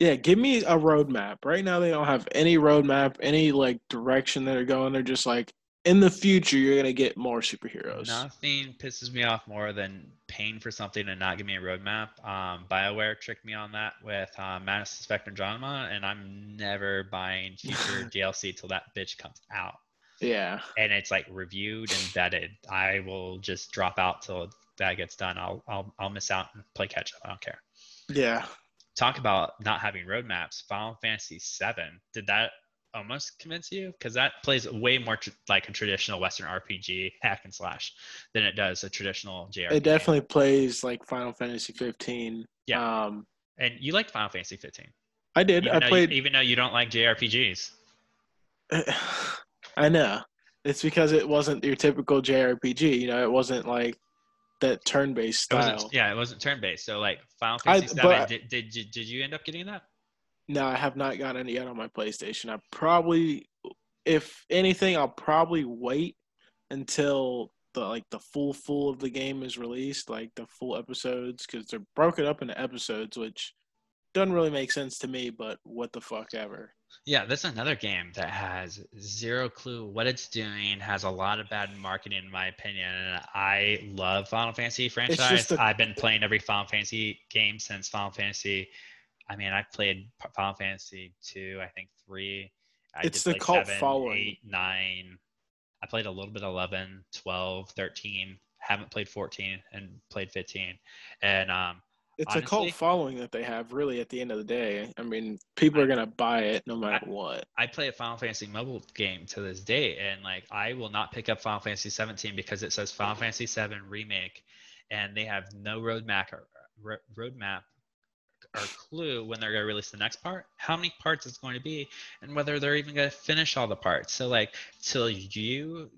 Yeah, give me a roadmap. Right now, they don't have any roadmap, any like direction that they're going. They're just like, in the future you're gonna get more superheroes.
Nothing pisses me off more than paying for something and not giving me a roadmap. Um, Bioware tricked me on that with uh, Mass Effect Andromeda, and I'm never buying future DLC till that bitch comes out.
Yeah.
And it's like reviewed and vetted. I will just drop out till that gets done. I'll I'll I'll miss out and play catch up. I don't care.
Yeah.
Talk about not having roadmaps. Final Fantasy VII. Did that almost convince you because that plays way more tr- like a traditional Western RPG hack and slash than it does a traditional JRPG.
It definitely plays like Final Fantasy 15.
Yeah.
Um,
and you liked Final Fantasy 15.
I did.
Even
I
though
played.
You, even though you don't like JRPGs.
I know. It's because it wasn't your typical JRPG. You know, it wasn't like that turn-based style.
wasn't, yeah, it wasn't turn based. So like Final
I-
Fantasy
but-
7, did, did, did, did you end up getting that?
No, I have not gotten it yet on my PlayStation. I probably, if anything, I'll probably wait until the like the full full of the game is released, like the full episodes, because they're broken up into episodes, which doesn't really make sense to me. But what the fuck ever.
Yeah, that's another game that has zero clue what it's doing, has a lot of bad marketing, in my opinion. And I love Final Fantasy franchise.
a-
I've been playing every Final Fantasy game since Final Fantasy. I mean, I've played Final Fantasy 2, I think 3. I
It's the cult
7,
following.
8, 9. I played a little bit of 11, 12, 13. Haven't played 14 and played 15. And um,
It's a cult following that they have. Really, at the end of the day, I mean, people are gonna buy it no matter what.
I play a Final Fantasy mobile game to this day, and like I will not pick up Final Fantasy 17 because it says Final Fantasy 7 remake, and they have no roadmap or ro- roadmap or clue when they're going to release the next part, how many parts it's going to be, and whether they're even going to finish all the parts. So like till you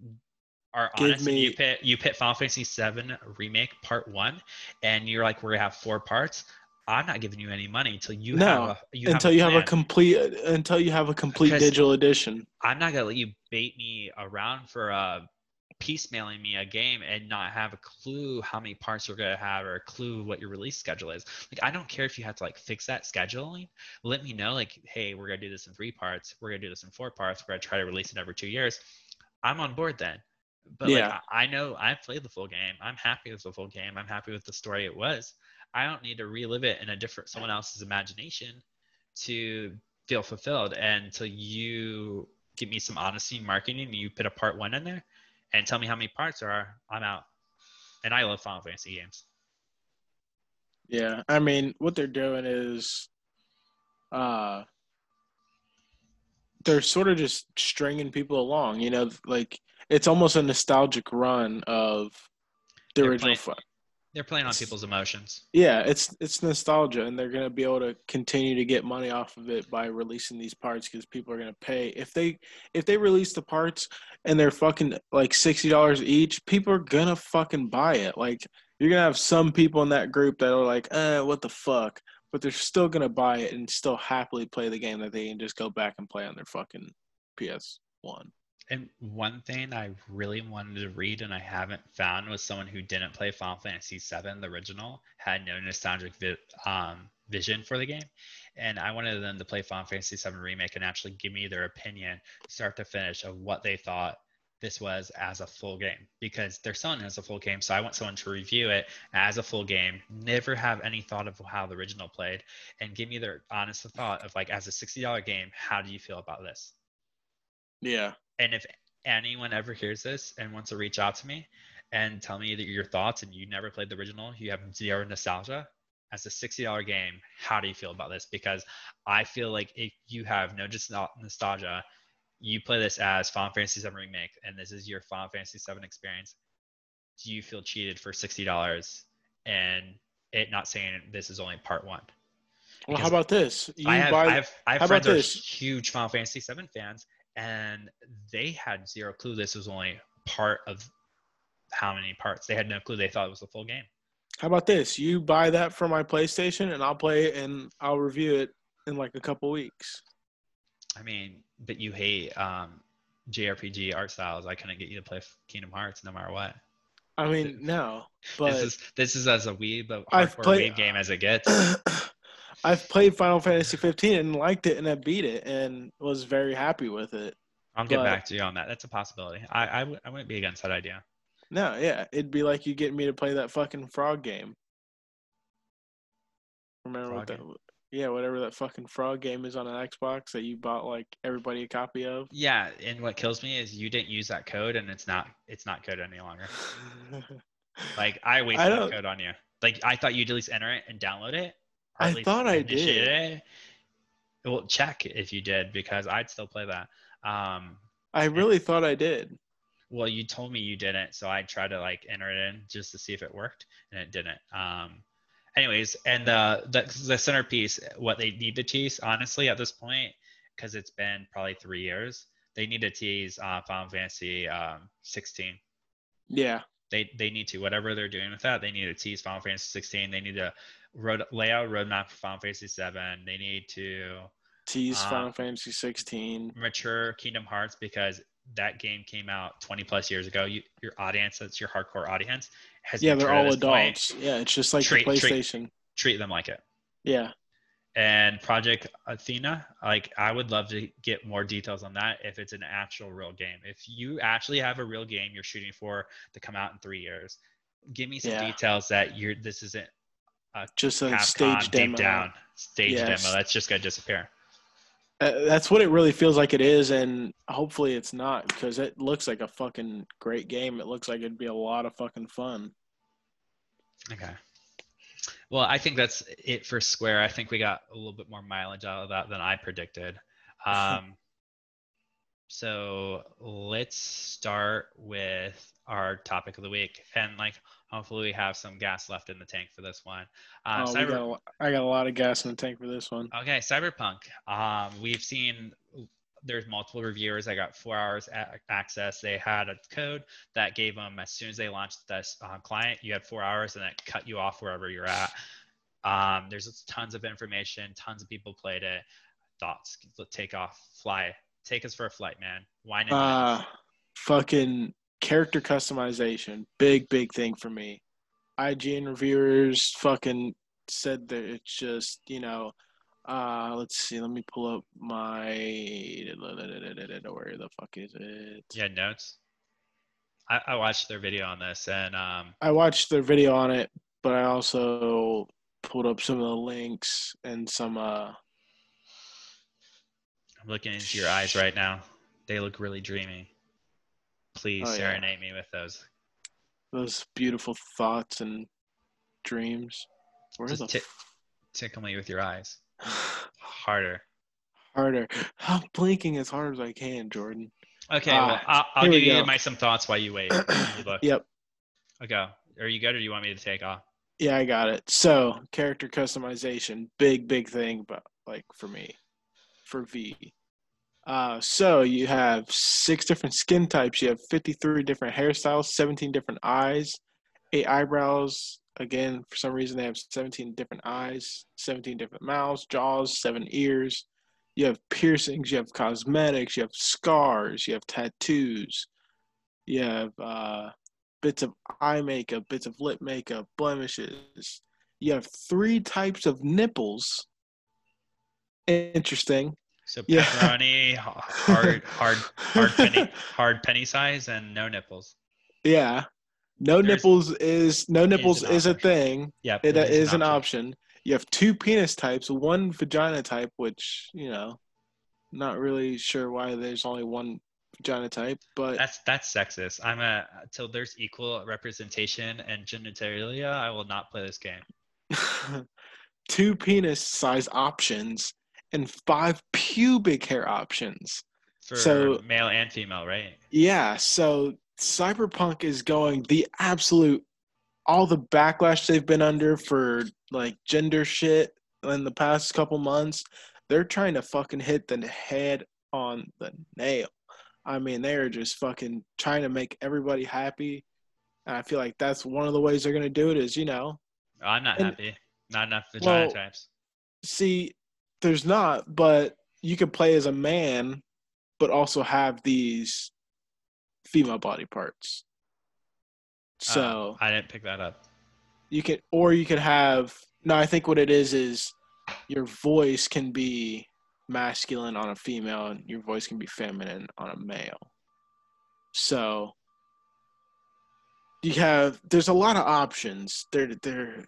are
Give
honest and you
me-
pit you pit Final Fantasy 7 remake part one, and you're like we're gonna have four parts. I'm not giving you any money until you
No,
have a, you
until you have a complete until you have a complete
Because-
digital edition.
I'm not gonna let you bait me around for uh, piecemealing me a game and not have a clue how many parts you're gonna have or a clue what your release schedule is. Like I don't care if you have to like fix that scheduling. Let me know like, hey, we're gonna do this in three parts. We're gonna do this in four parts. We're gonna try to release it every two years. I'm on board then. But like
Yeah.
I I know I've played the full game. I'm happy with the full game. I'm happy with the story it was. I don't need to relive it in a different someone else's imagination to feel fulfilled. And until you give me some honesty in marketing and you put a part one in there and tell me how many parts there are, I'm out. And I love Final Fantasy games.
Yeah, I mean, what they're doing is, uh, they're sort of just stringing people along. You know, like it's almost a nostalgic run of the
They're
original.
playing- They're playing on people's emotions.
yeah, it's it's nostalgia, and they're gonna be able to continue to get money off of it by releasing these parts because people are gonna pay. If they if they release the parts and they're fucking like sixty dollars each, people are gonna fucking buy it. Like you're gonna have some people in that group that are like, eh, what the fuck, but they're still gonna buy it and still happily play the game that they can just go back and play on their fucking PS One.
And one thing I really wanted to read and I haven't found was someone who didn't play Final Fantasy VII, the original, had no nostalgic vi- um, vision for the game. And I wanted them to play Final Fantasy VII Remake and actually give me their opinion, start to finish, of what they thought this was as a full game because they're selling it as a full game. So I want someone to review it as a full game, never have any thought of how the original played, and give me their honest thought of like, as a $60 game, how do you feel about this?
Yeah,
and if anyone ever hears this and wants to reach out to me and tell me that your thoughts and you never played the original, you have zero nostalgia as a $60 game, how do you feel about this? Because I feel like if you have no just no- nostalgia, you play this as Final Fantasy VII Remake and this is your Final Fantasy VII experience, do you feel cheated for $60 and it not saying this is only part one?
Well, how about this? You
I have,
buy
I have, I have
how
friends
about
who are
this?
huge Final Fantasy VII fans, and they had zero clue this was only part of how many parts. They had no clue. They thought it was the full game.
How about this? You buy that for my PlayStation, and I'll play it, and I'll review it in like a couple weeks.
I mean, but you hate um, JRPG art styles. I couldn't get you to play Kingdom Hearts no matter what.
I mean, no, but
this is this is as a weeb, but
I've
hardcore
played-
weeb game as it gets.
I've played Final Fantasy 15 and liked it, and I beat it, and was very happy with it.
I'll get
But-
back to you on that. That's a possibility. I I, w- I wouldn't be against that idea.
No, yeah, it'd be like you getting me to play that fucking frog game. Remember what
Frog
that? Yeah, whatever that fucking frog game is on an Xbox that you bought like everybody a copy of.
Yeah, and what kills me is you didn't use that code, and it's not it's not code any longer. Like I wasted that code on you. Like I thought you'd at least enter it and download it.
I thought I did.
it. Well, check if you did because I'd still play that. Um,
I really thought I did.
well, you told me you didn't, so I tried to like enter it in just to see if it worked, and it didn't. Um, anyways, and the the, the centerpiece, what they need to tease, honestly, at this point, because it's been probably three years, they need to tease uh, Final Fantasy um, 16.
Yeah,
They they need to whatever they're doing with that. They need to tease Final Fantasy 16. They need to road lay out a roadmap for Final Fantasy 7. They need to
tease
Uh,
Final Fantasy 16.
mature Kingdom Hearts because that game came out 20 plus years ago. You, your audience, that's your hardcore audience, has
Yeah, they're all
this point.
adults. Yeah, it's just like
Treat-
the
treat-
PlayStation.
Treat them like it.
Yeah,
And Project Athia, like I would love to get more details on that if it's an actual real game. If you actually have a real game you're shooting for to come out in three years, give me some
Yeah.
details that you're this isn't
just a stage
deep
demo.
down stage
Yes.
demo that's just gonna disappear.
Uh, that's what it really feels like it is, and hopefully it's not because it looks like a fucking great game. It looks like it'd be a lot of fucking fun.
Okay. Well, I think that's it for Square. I think we got a little bit more mileage out of that than I predicted. Um, so let's start with our topic of the week, and like hopefully we have some gas left in the tank for this one. Uh,
oh,
Cyber-
got I got a lot of gas in the tank for this one.
Okay, Cyberpunk. Um, we've seen there's multiple reviewers I got four hours a- access. They had a code that gave them as soon as they launched this uh, client, you had four hours, and it cut you off wherever you're at. Um, there's tons of information. Tons of people played it. Thoughts? Take off. Fly. Take us for a flight, man. Why not?
Uh, fucking character customization, big big thing for me. IGN reviewers fucking said that it's just you know. Uh, let's see. Let me pull up my. Where the fuck is it?
yeah, notes. I, I watched their video on this, and um,
I watched their video on it, but I also pulled up some of the links and some uh
I'm looking into your eyes right now. They look really dreamy. Please
Oh, yeah.
serenade me with those.
those beautiful thoughts and dreams. Where
Just
the
ti- Tickle me with your eyes. Harder.
harder? I'm blinking as hard as I can, Jordan.
Okay,
Ah,
well, I'll, I'll give you my some thoughts while you wait.
Yep.
Okay. Are you good, or do you want me to take off?
Yeah, I got it. So, character customization, big, big thing, but like for me, for V. Uh, so you have six different skin types. You have 53 different hairstyles, 17 different eyes, eight eyebrows. Again, for some reason, they have 17 different eyes, 17 different mouths, jaws, seven ears. You have piercings, you have cosmetics, you have scars, you have tattoos, you have uh, bits of eye makeup, bits of lip makeup, blemishes. You have three types of nipples. Interesting.
So
Yeah.
pepperoni, h- hard, hard, hard penny, hard penny size, and no nipples.
Yeah. No
There's-
nipples is no nipples
an
is a thing.
Yeah,
It
it uh,
is an option. You have two penis types, one vagina type, which you know, not really sure why there's only one vagina type, but
That's that's sexist. I'm a till there's equal representation and genitalia. I will not play this game.
two penis size options and five pubic hair options.
For
So-
male and female, right?
Yeah, so Cyberpunk is going the absolute all the backlash they've been under for like gender shit in the past couple months. They're trying to fucking hit the head on the nail. I mean, they're just fucking trying to make everybody happy. And I feel like that's one of the ways they're going to do it is, you know, oh,
I'm not
And-
happy. Not enough vagina
Well,
types.
see, there's not, but you could play as a man, but also have these female body parts. So
Uh, I didn't pick that up.
you could, or you could have. No, I think what it is is your voice can be masculine on a female and your voice can be feminine on a male. So you have there's a lot of options. There there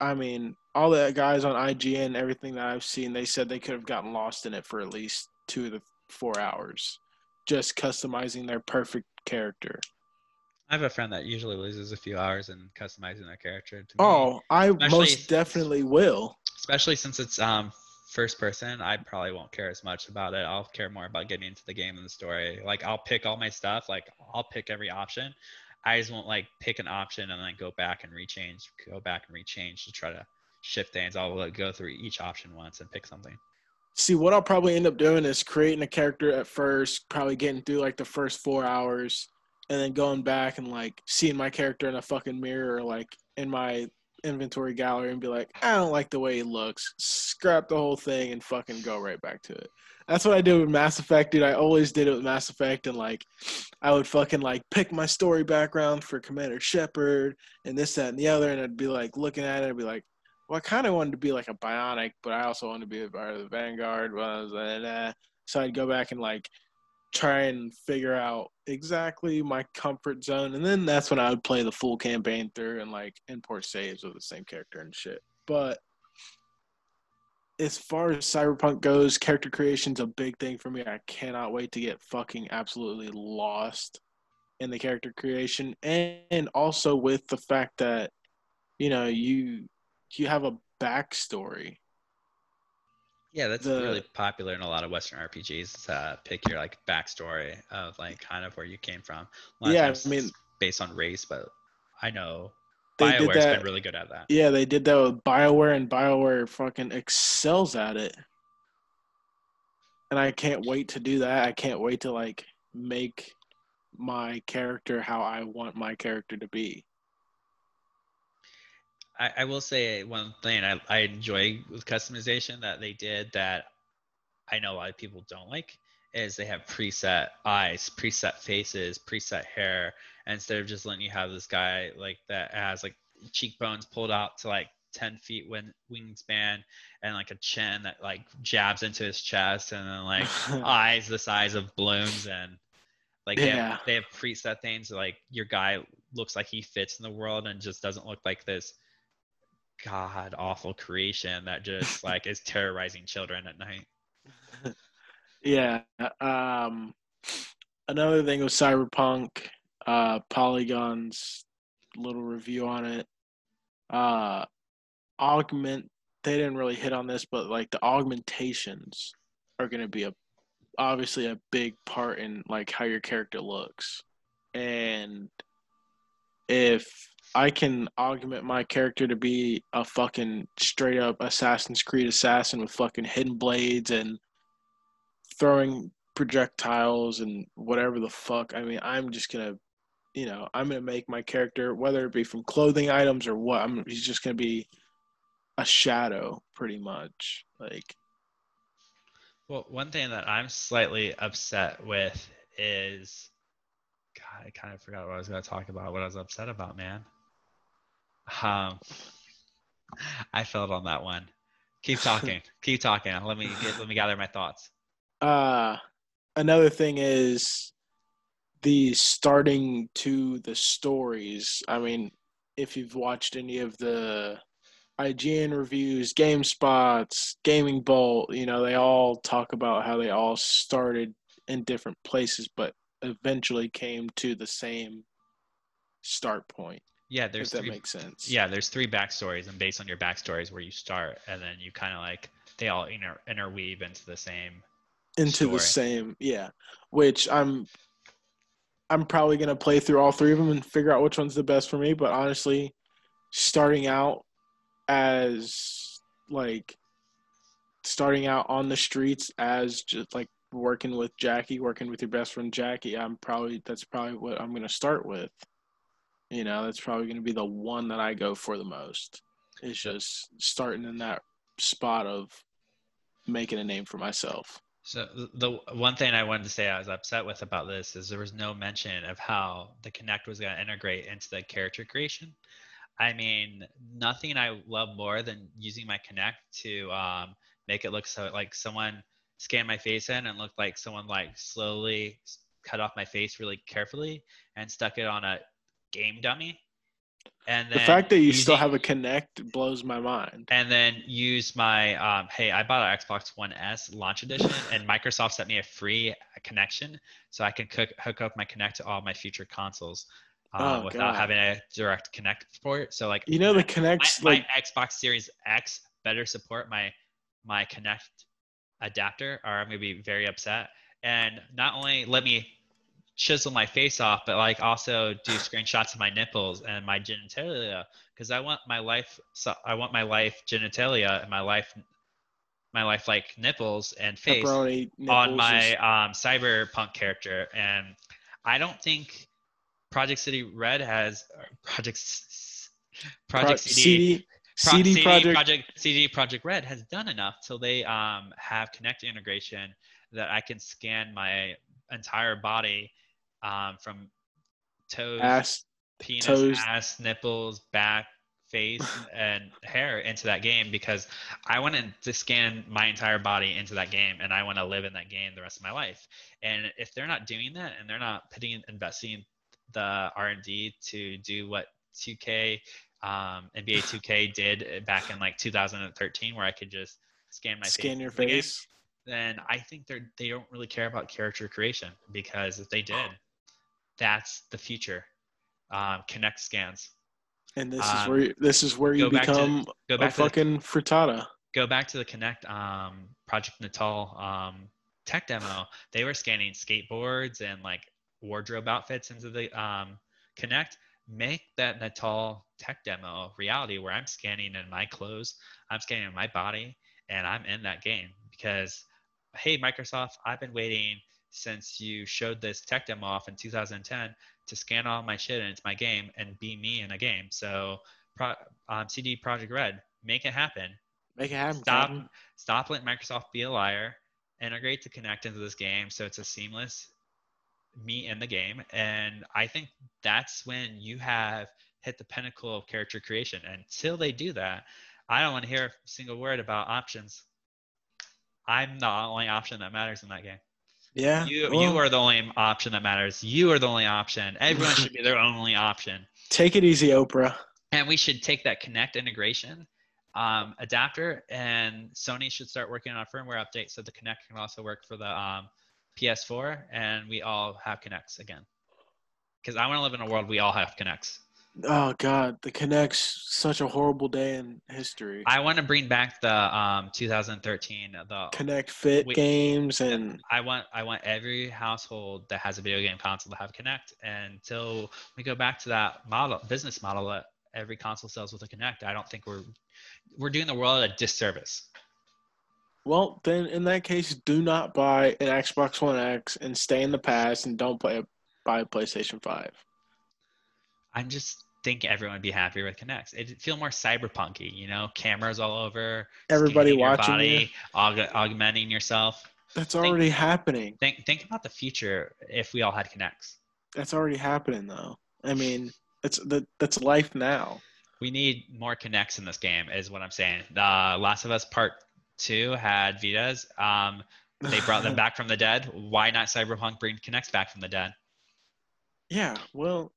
I mean, all the guys on IGN, everything that I've seen, they said they could have gotten lost in it for at least two to four hours, just customizing their perfect character.
I have a friend that usually loses a few hours in customizing their character. To me.
Oh, I
Especially-
most definitely will.
especially since it's um first person i probably won't care as much about it i'll care more about getting into the game and the story like i'll pick all my stuff like i'll pick every option i just won't like pick an option and then go back and rechange go back and rechange to try to shift things i'll like, go through each option once and pick something
See, what I'll probably end up doing is creating a character at first, probably getting through like the first four hours, and then going back and like seeing my character in a fucking mirror, or, like in my inventory gallery, and be like, I don't like the way he looks. Scrap the whole thing and fucking go right back to it. That's what I did with Mass Effect, dude. I always did it with Mass Effect, and like, I would fucking like pick my story background for Commander Shepard and this, that, and the other, and I'd be like looking at it, I'd be like well, I kind of wanted to be like a biotic, but I also wanted to be a part of the Vanguard. Like. Uh, so I'd go back and like try and figure out exactly my comfort zone, and then that's when I would play the full campaign through and like import saves with the same character and shit. But as far as Cyberpunk goes, character creation's a big thing for me. I cannot wait to get fucking absolutely lost in the character creation, and also with the fact that you know you you have a backstory.
yeah that's
The-
really popular in a lot of western rpgs to uh, pick your like backstory of like kind of where you came from a lot of
Yeah, I mean-
based on race but i know
They did
bioware's
that.
been really good at that
Yeah, they did that with Bioware, and Bioware fucking excels at it. And I can't wait to do that. I can't wait to like make my character how I want my character to be.
I, I will say one thing I, I enjoy with customization that they did that I know a lot of people don't like is they have preset eyes, preset faces, preset hair, instead of just letting you have this guy like that has like cheekbones pulled out to like 10 feet win, wingspan and like a chin that like jabs into his chest and then like eyes the size of balloons and like they,
Yeah.
have, they have preset things like your guy looks like he fits in the world and just doesn't look like this god awful creation that just like is terrorizing children at night
yeah. Um, another thing with Cyberpunk, uh, Polygon's little review on it. Uh, augment. They didn't really hit on this, but like the augmentations are going to be a obviously a big part in like how your character looks, and if I can augment my character to be a fucking straight up Assassin's Creed assassin with fucking hidden blades and throwing projectiles and whatever the fuck. I mean, I'm just gonna, you know, I'm gonna make my character, whether it be from clothing items or what. I'm he's just gonna be a shadow, pretty much. Like,
well one thing that i'm slightly upset with is god i kind of forgot what i was to talk about what i was upset about man um i failed on that one keep talking keep talking let me get let me gather my thoughts
uh, another thing is the starting to the stories. I mean, if you've watched any of the IGN reviews, GameSpots, Gaming Bolt, you know, they all talk about how they all started in different places, but eventually came to the same start point.
Yeah there's
that
three,
makes sense.
yeah there's three backstories and based on your backstories where you start and then you kind of like they all inter- interweave into the same
into the same yeah. Which i'm i'm probably going to play through all three of them and figure out which one's the best for me but honestly starting out as like starting out on the streets as just like working with jackie working with your best friend jackie i'm probably that's probably what i'm going to start with you know that's probably going to be the one that i go for the most it's just starting in that spot of making a name for myself
So the one thing I wanted to say I was upset with about this is there was no mention of how the Kinect was going to integrate into the character creation. I mean, nothing I love more than using my Kinect to um, make it look so like someone scanned my face in and looked like someone like slowly cut off my face really carefully and stuck it on a game dummy. And
the fact that you using, still have a Kinect blows my mind.
And then use my um, hey, I bought an Xbox One S launch edition, and Microsoft sent me a free connection, so I can cook, hook up my Kinect to all my future consoles. Um, oh, without God. having a direct connect port. So like
you know the Kinect
my,
like
my Xbox Series X better support my my Kinect adapter, or I'm gonna be very upset. And not only let me chisel my face off, but like also do screenshots of my nipples and my genitalia because I want my life. So I want my life genitalia and my life, my life like nipples and face nipples on my is... um, cyberpunk character. And I don't think Project City Red has Project Project Pro- CD. CD Pro- CD, Project Project CD Projekt Red has done enough till they um, have Kinect integration that I can scan my entire body um, from toes,
ass,
penis, toes. ass, nipples, back, face, and hair into that game because I want to scan my entire body into that game and I want to live in that game the rest of my life. And if they're not doing that and they're not putting investing the R&D to do what 2K um, NBA 2K did back in like 2013, where I could just scan my
scan face your face.
Game, then I think they're they don't really care about character creation because if they did, that's the future. Um, Kinect scans.
And this um, is where this is where you become to, go back a fucking the, frittata.
Go back to the Kinect um, Project Natal um, tech demo. They were scanning skateboards and like wardrobe outfits into the um, Kinect. Make that Natal tech demo reality where I'm scanning in my clothes, I'm scanning in my body, and I'm in that game because hey Microsoft, I've been waiting since you showed this tech demo off in 2010 to scan all my shit and it's my game and be me in a game. So, pro, um, CD Projekt Red, make it happen.
Make it happen.
Stop, stop letting Microsoft be a liar. Integrate to Kinect into this game so it's a seamless me in the game. And I think that's when you have hit the pinnacle of character creation. Until they do that, I don't want to hear a single word about options. I'm the only option that matters in that game.
Yeah.
You well, you are the only option that matters. You are the only option. Everyone should be their only option.
Take it easy, Oprah.
And we should take that Kinect integration um, adapter, and Sony should start working on a firmware update so the Kinect can also work for the um, PS4, and we all have Kinects again. Because I want to live in a world we all have Kinects.
Oh God, the Kinect's such a horrible day in history.
I want to bring back the um 2013 the
Kinect Fit we, games and
I want I want every household that has a video game console to have Kinect until we go back to that model business model that every console sells with a Kinect. I don't think we're we're doing the world a disservice.
Well, then in that case, do not buy an Xbox One X and stay in the past and don't play buy a PlayStation Five.
I'm just think everyone would be happy with Kinects. It'd feel more cyberpunky, you know, cameras all over,
everybody watching body, you.
Aug- augmenting yourself.
That's already
think,
happening.
Think think about the future if we all had Kinects.
That's already happening though. I mean, it's that that's life now.
We need more Kinects in this game, is what I'm saying. The uh, Last of Us Part Two had Vitas. Um, they brought them back from the dead. Why not Cyberpunk bring Kinects back from the dead?
Yeah, well,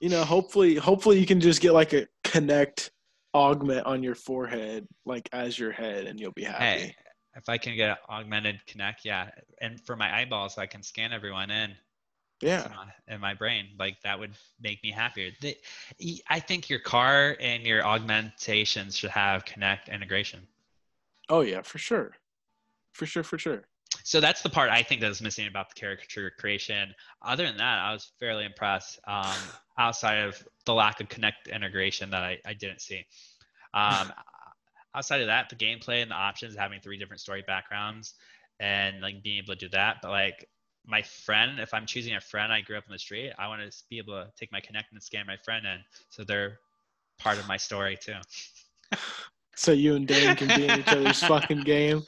you know, hopefully, hopefully you can just get like a Kinect augment on your forehead, like as your head, and you'll be happy. Hey,
if I can get augmented Kinect, yeah, and for my eyeballs, I can scan everyone in.
Yeah.
In my, in my brain, like that would make me happier. The, I think your car and your augmentations should have Kinect integration.
Oh yeah, for sure, for sure, for sure
so that's the part I think that was missing about the caricature creation. Other than that, I was fairly impressed. Um, outside of the lack of Kinect integration that I, I didn't see. Um, outside of that, the gameplay and the options, having three different story backgrounds, and like being able to do that. But like my friend, if I'm choosing a friend I grew up in the street, I want to be able to take my Kinect and scan my friend in, so they're part of my story too.
So you and Dan can be in each other's fucking game.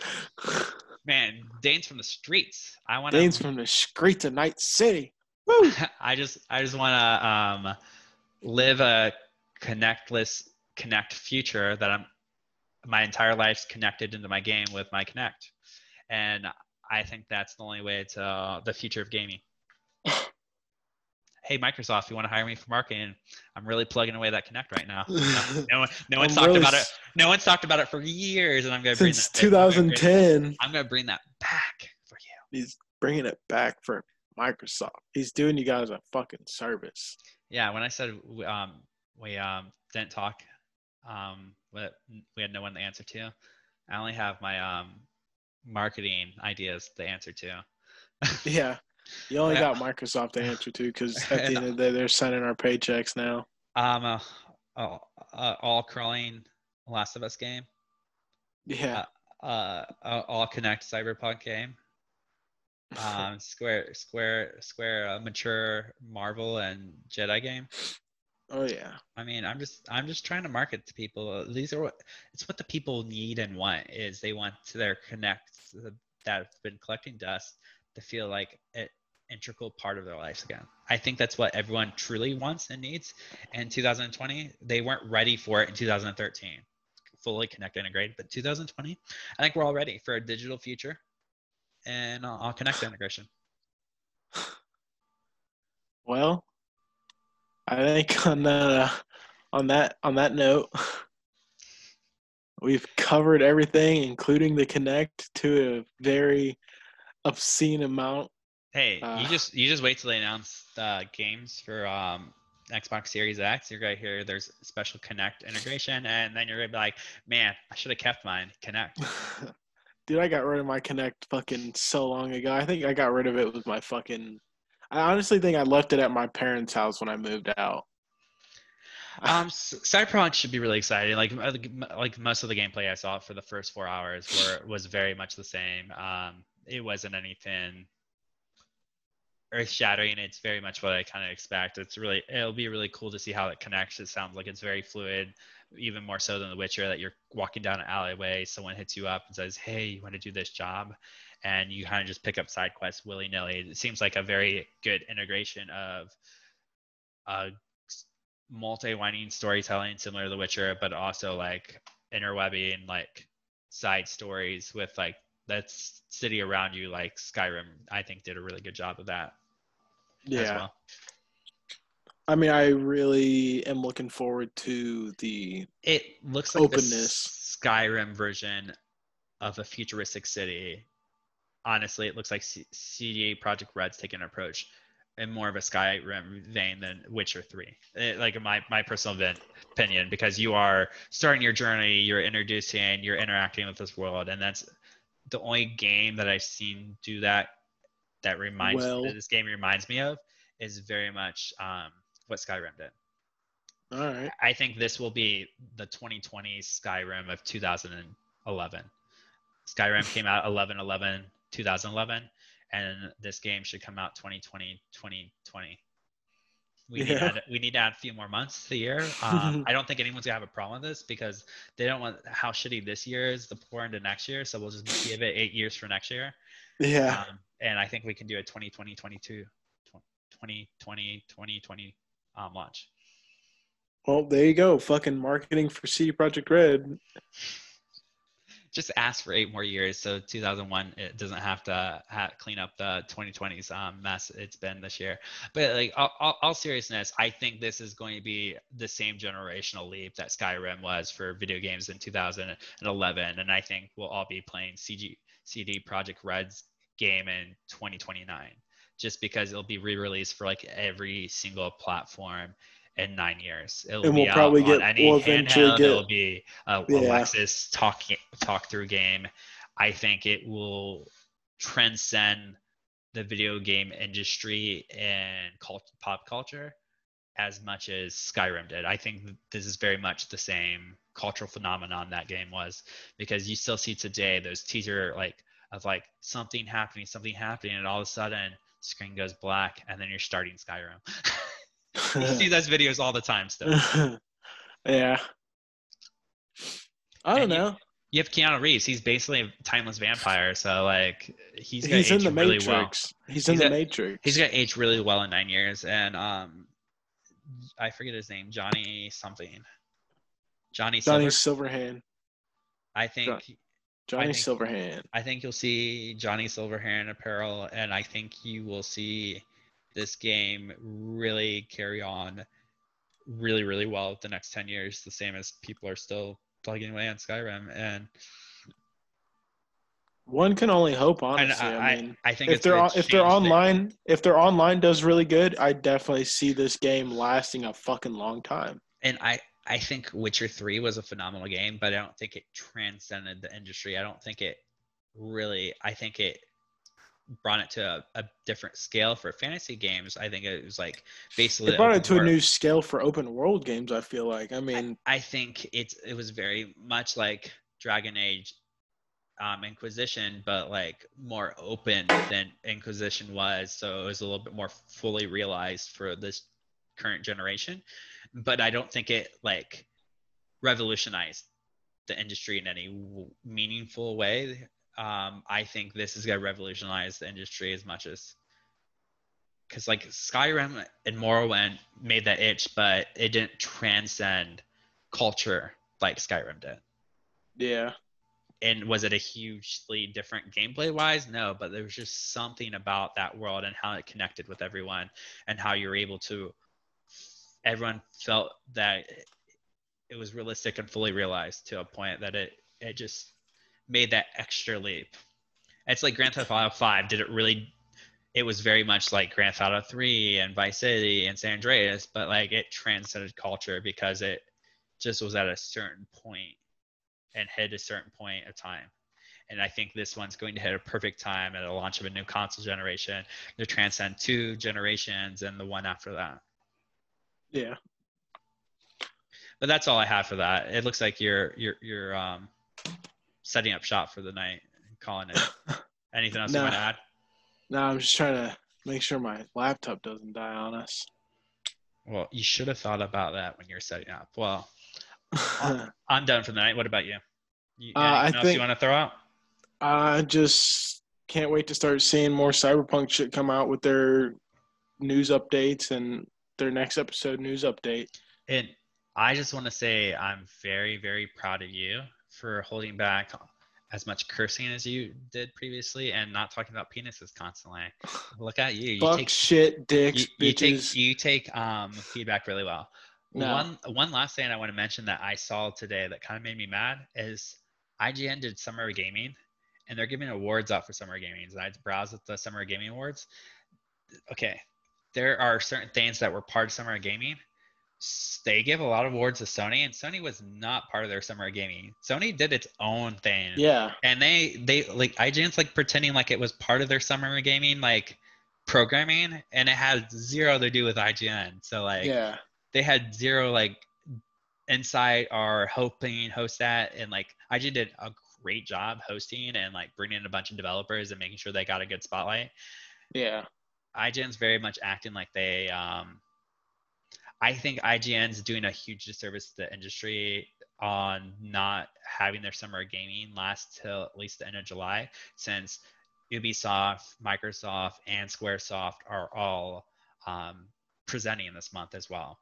Man, Dane's from the streets. I want
Dane's from the streets of Night City. Woo!
I just I just want to um, live a connectless Kinect future that I'm my entire life's connected into my game with my Kinect, and I think that's the only way to uh, the future of gaming. Hey, Microsoft, you want to hire me for marketing? I'm really plugging away that Kinect right now. No, no one, no one's talked
really
about it. No one's talked about it for years, and I'm gonna bring
Since
that. I'm gonna bring-
2010,
I'm gonna bring that back for you.
he's bringing it back for Microsoft. He's doing you guys a fucking service.
Yeah, when I said we, um, we um, didn't talk, um, we, we had no one to answer to. I only have my um, marketing ideas to answer to.
Yeah. You only got Microsoft to answer to because at the end of the day, they're sending our paychecks now.
Um, uh, uh, uh, all crawling Last of Us game.
Yeah.
Uh, uh, all Kinect Cyberpunk game. Um, Square Square Square uh, mature Marvel and Jedi game.
oh, yeah.
I mean, I'm just I'm just trying to market to people. These are what it's what the people need and want is they want to their Kinect that have been collecting dust to feel like an integral part of their lives again. I think that's what everyone truly wants and needs. In 2020, they weren't ready for it in 2013, fully Kinect integrated. But 2020, I think we're all ready for a digital future and all Kinect integration.
Well, I think on uh, on that on that note, we've covered everything, including the Kinect, to a very obscene amount.
Hey,
Uh,
you just you just wait till they announce uh, games for um, Xbox Series X. You're gonna hear there's special Kinect integration, and then you're gonna be like, man, I should have kept mine Kinect.
Dude, I got rid of my Kinect fucking so long ago. I think I got rid of it with my fucking. I honestly think I left it at my parents' house when I moved out.
Um, Cyberpunk should be really exciting. Like like most of the gameplay I saw for the first four hours were was very much the same. Um, it wasn't anything earth shattering. It's very much what I kind of expect. It's really it'll be really cool to see how it connects. It sounds like it's very fluid, even more so than The Witcher. That you're walking down an alleyway, someone hits you up and says, "Hey, you want to do this job?" And you kind of just pick up side quests willy nilly. It seems like a very good integration of uh, multi-winding storytelling similar to The Witcher, but also like interwebbing like side stories with like that city around you, like Skyrim. I think did a really good job of that
Yeah.
well.
I mean, I really am looking forward to the.
It looks like
Openness.
the Skyrim version of a futuristic city. Honestly, it looks like C- CD Projekt Red's taking an approach in more of a Skyrim vein than Witcher 3. Eh, like my, my personal vin- opinion, because you are starting your journey, you're introducing, you're interacting with this world, and that's the only game that I've seen do that that reminds
Well-
that this game reminds me of is very much um, what Skyrim did.
All right.
I think this will be the 2020 Skyrim of 2011. Skyrim came out 11 11 2011 and this game should come out 2020 2020. We need, to add, we need to add a few more months to the year. Um, I don't think anyone's gonna have a problem with this because they don't want how shitty this year is to pour into next year. So we'll just give it eight years for next year.
Yeah.
Um, and I think we can do a 2020 22 2020 2020 um, launch.
Well, there you go. Fucking marketing for CD Projekt Red.
just ask for eight more years so 2001 it doesn't have to ha- clean up the 2020s um, mess it's been this year but like all, all, all seriousness i think this is going to be the same generational leap that skyrim was for video games in 2011 and i think we'll all be playing cg CD Projekt Red's game in 2029 just because it'll be re-released for like every single platform in nine years. It'll
And
be
we'll
out
probably
on
get-
any
we'll
handheld.
get-
It'll be a
Yeah.
Alexis talk talk through game. I think it will transcend the video game industry and cult, pop culture as much as Skyrim did. I think this is very much the same cultural phenomenon that game was because you still see today those teaser like of like something happening, something happening, and all of a sudden screen goes black and then you're starting Skyrim. you see those videos all the time still.
yeah. I don't
And
know.
You have Keanu Reeves. He's basically a timeless vampire. So like he's
He's in the
really
Matrix.
well.
He's in
He's
the Matrix.
He's gonna age really well in nine years. And um, I forget his name. Johnny something. Johnny
Johnny
Silver.
Silverhand.
I think
Johnny
think-
Silverhand.
I think you'll see Johnny Silverhand apparel, and I think you will see this game really carry on really, really well the next 10 years, the same as people are still plugging away on Skyrim. And,
One can only hope, honestly.
I,
I,
I,
mean,
I think
if they're on, if they're online, if they're online does really good, I definitely see this game lasting a fucking long time.
and I, I think Witcher 3 was a phenomenal game, but I don't think it transcended the industry. I don't think it really, I think it brought it to a, a different scale for fantasy games. I think it was like basically
It brought it to a new scale for open world games. I feel like. I mean,
I think it's it was very much like Dragon Age um, Inquisition, but like more open than Inquisition was. So it was a little bit more fully realized for this current generation. But I don't think it like revolutionized the industry in any w- meaningful way. Um, I think this is gonna revolutionize the industry as much as because like Skyrim and Morrowind made that itch, but it didn't transcend culture like Skyrim did.
yeah,
And was it a hugely different gameplay wise? No, but there was just something about that world and how it connected with everyone and how you're able to everyone felt that it was realistic and fully realized to a point that it it just made that extra leap. It's like Grand Theft Auto 5. Did it really it was very much like Grand Theft Auto 3 and Vice City and San Andreas, but like it transcended culture because it just was at a certain point and hit a certain point of time. And I think this one's going to hit a perfect time at the launch of a new console generation to transcend two generations and the one after that.
Yeah.
But that's all I have for that. It looks like you're you're you're um setting up shop for the night, and calling it. Anything else you
No.
want to add?
No, I'm just trying to make sure my laptop doesn't die on us.
Well, you should have thought about that when you're setting up. Well, I'm done for the night. What about you? you
Uh, I
else
think-
you want to throw out?
I just can't wait to start seeing more cyberpunk shit come out with their news updates and their next episode news update.
And I just want to say I'm very, very proud of you for holding back as much cursing as you did previously and not talking about penises constantly. Look at you. You take
shit, dicks,
you, you take you take um feedback really well.
No.
One one last thing I want to mention that I saw today that kind of made me mad is IGN did Summer Gaming and they're giving awards out for Summer Gaming. And I browsed at the Summer Gaming awards. Okay, there are certain things that were part of Summer of Gaming. They give a lot of awards to Sony, and Sony was not part of their Summer of Gaming. Sony did its own thing
yeah,
and they they like IGN's like pretending like it was part of their summer gaming like programming and it had zero to do with IGN. So like
yeah,
they had zero like insight or hoping host that and like IGN did a great job hosting and like bringing in a bunch of developers and making sure they got a good spotlight.
yeah.
IGN's very much acting like they um I think IGN's doing a huge disservice to the industry on not having their summer gaming last till at least the end of July since Ubisoft, Microsoft, and Squaresoft are all um, presenting this month as well,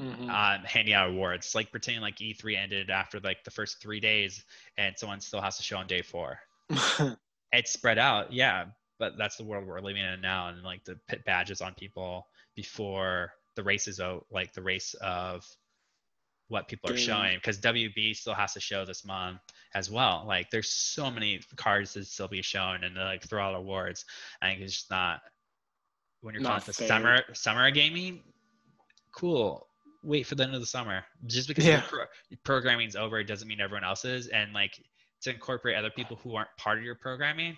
Mhm.
um, handing out awards. Like pretending like E3 ended after like the first three days and someone still has to show on day four it's spread out yeah but that's the world we're living in now and like the pit badges on people before the race is out like the race of what people are showing because wb still has to show this month as well. Like there's so many cards that still be shown and like throw out awards. I think it's just not when you're calling
Not
it the
fair.
summer summer gaming cool. Wait for the end of the summer. Just because
Yeah.
your pro- programming's over it doesn't mean everyone else is and like to incorporate other people who aren't part of your programming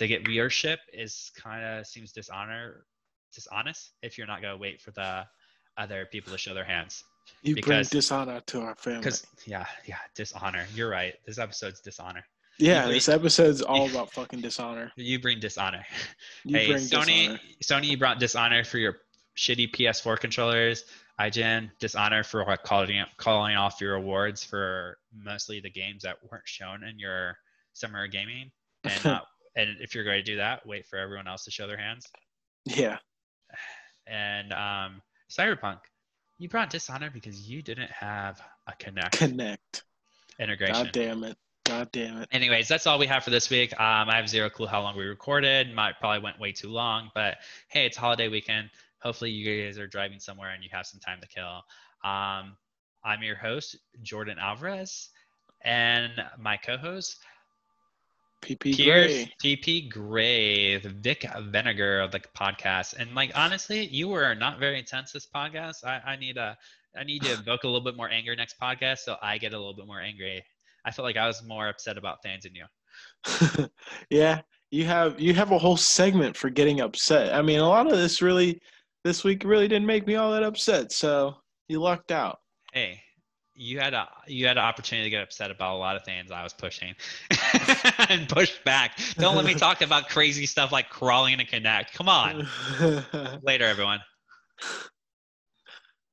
to get viewership is kind of seems dishonor dishonest if you're not going to wait for the other people to show their hands.
You bring
because-
dishonor to our family.
because yeah yeah dishonor. You're right. This episode's dishonor.
Yeah,
bring-
this episode's all about fucking dishonor.
you bring dishonor.
You
hey
bring
sony
dishonor.
sony you brought dishonor for your shitty ps4 controllers. IGN dishonor for calling calling off your awards for mostly the games that weren't shown in your summer gaming. And not, uh, and if you're going to do that wait for everyone else to show their hands
Yeah,
and um, Cyberpunk, you brought Dishonor because you didn't have a Kinect
Kinect.
integration.
God damn it. God damn it.
Anyways, that's all we have for this week. Um, I have zero clue how long we recorded. Might probably went way too long, but hey, it's holiday weekend. Hopefully, you guys are driving somewhere and you have some time to kill. Um, I'm your host, Jordan Alvarez, and my co-host,
PP
Pierce
Gray.
PP Gray, the Vic Vinegar of the podcast. And like honestly, you were not very intense this podcast. I, I need a I need to evoke a little bit more anger next podcast so I get a little bit more angry. I felt like I was more upset about fans than you.
yeah, you have you have a whole segment for getting upset. I mean, a lot of this really this week really didn't make me all that upset. So you lucked out.
Hey, you had a you had an opportunity to get upset about a lot of things I was pushing and push back. Don't let me talk about crazy stuff like crawling in a Kinect. Come on. Later, everyone.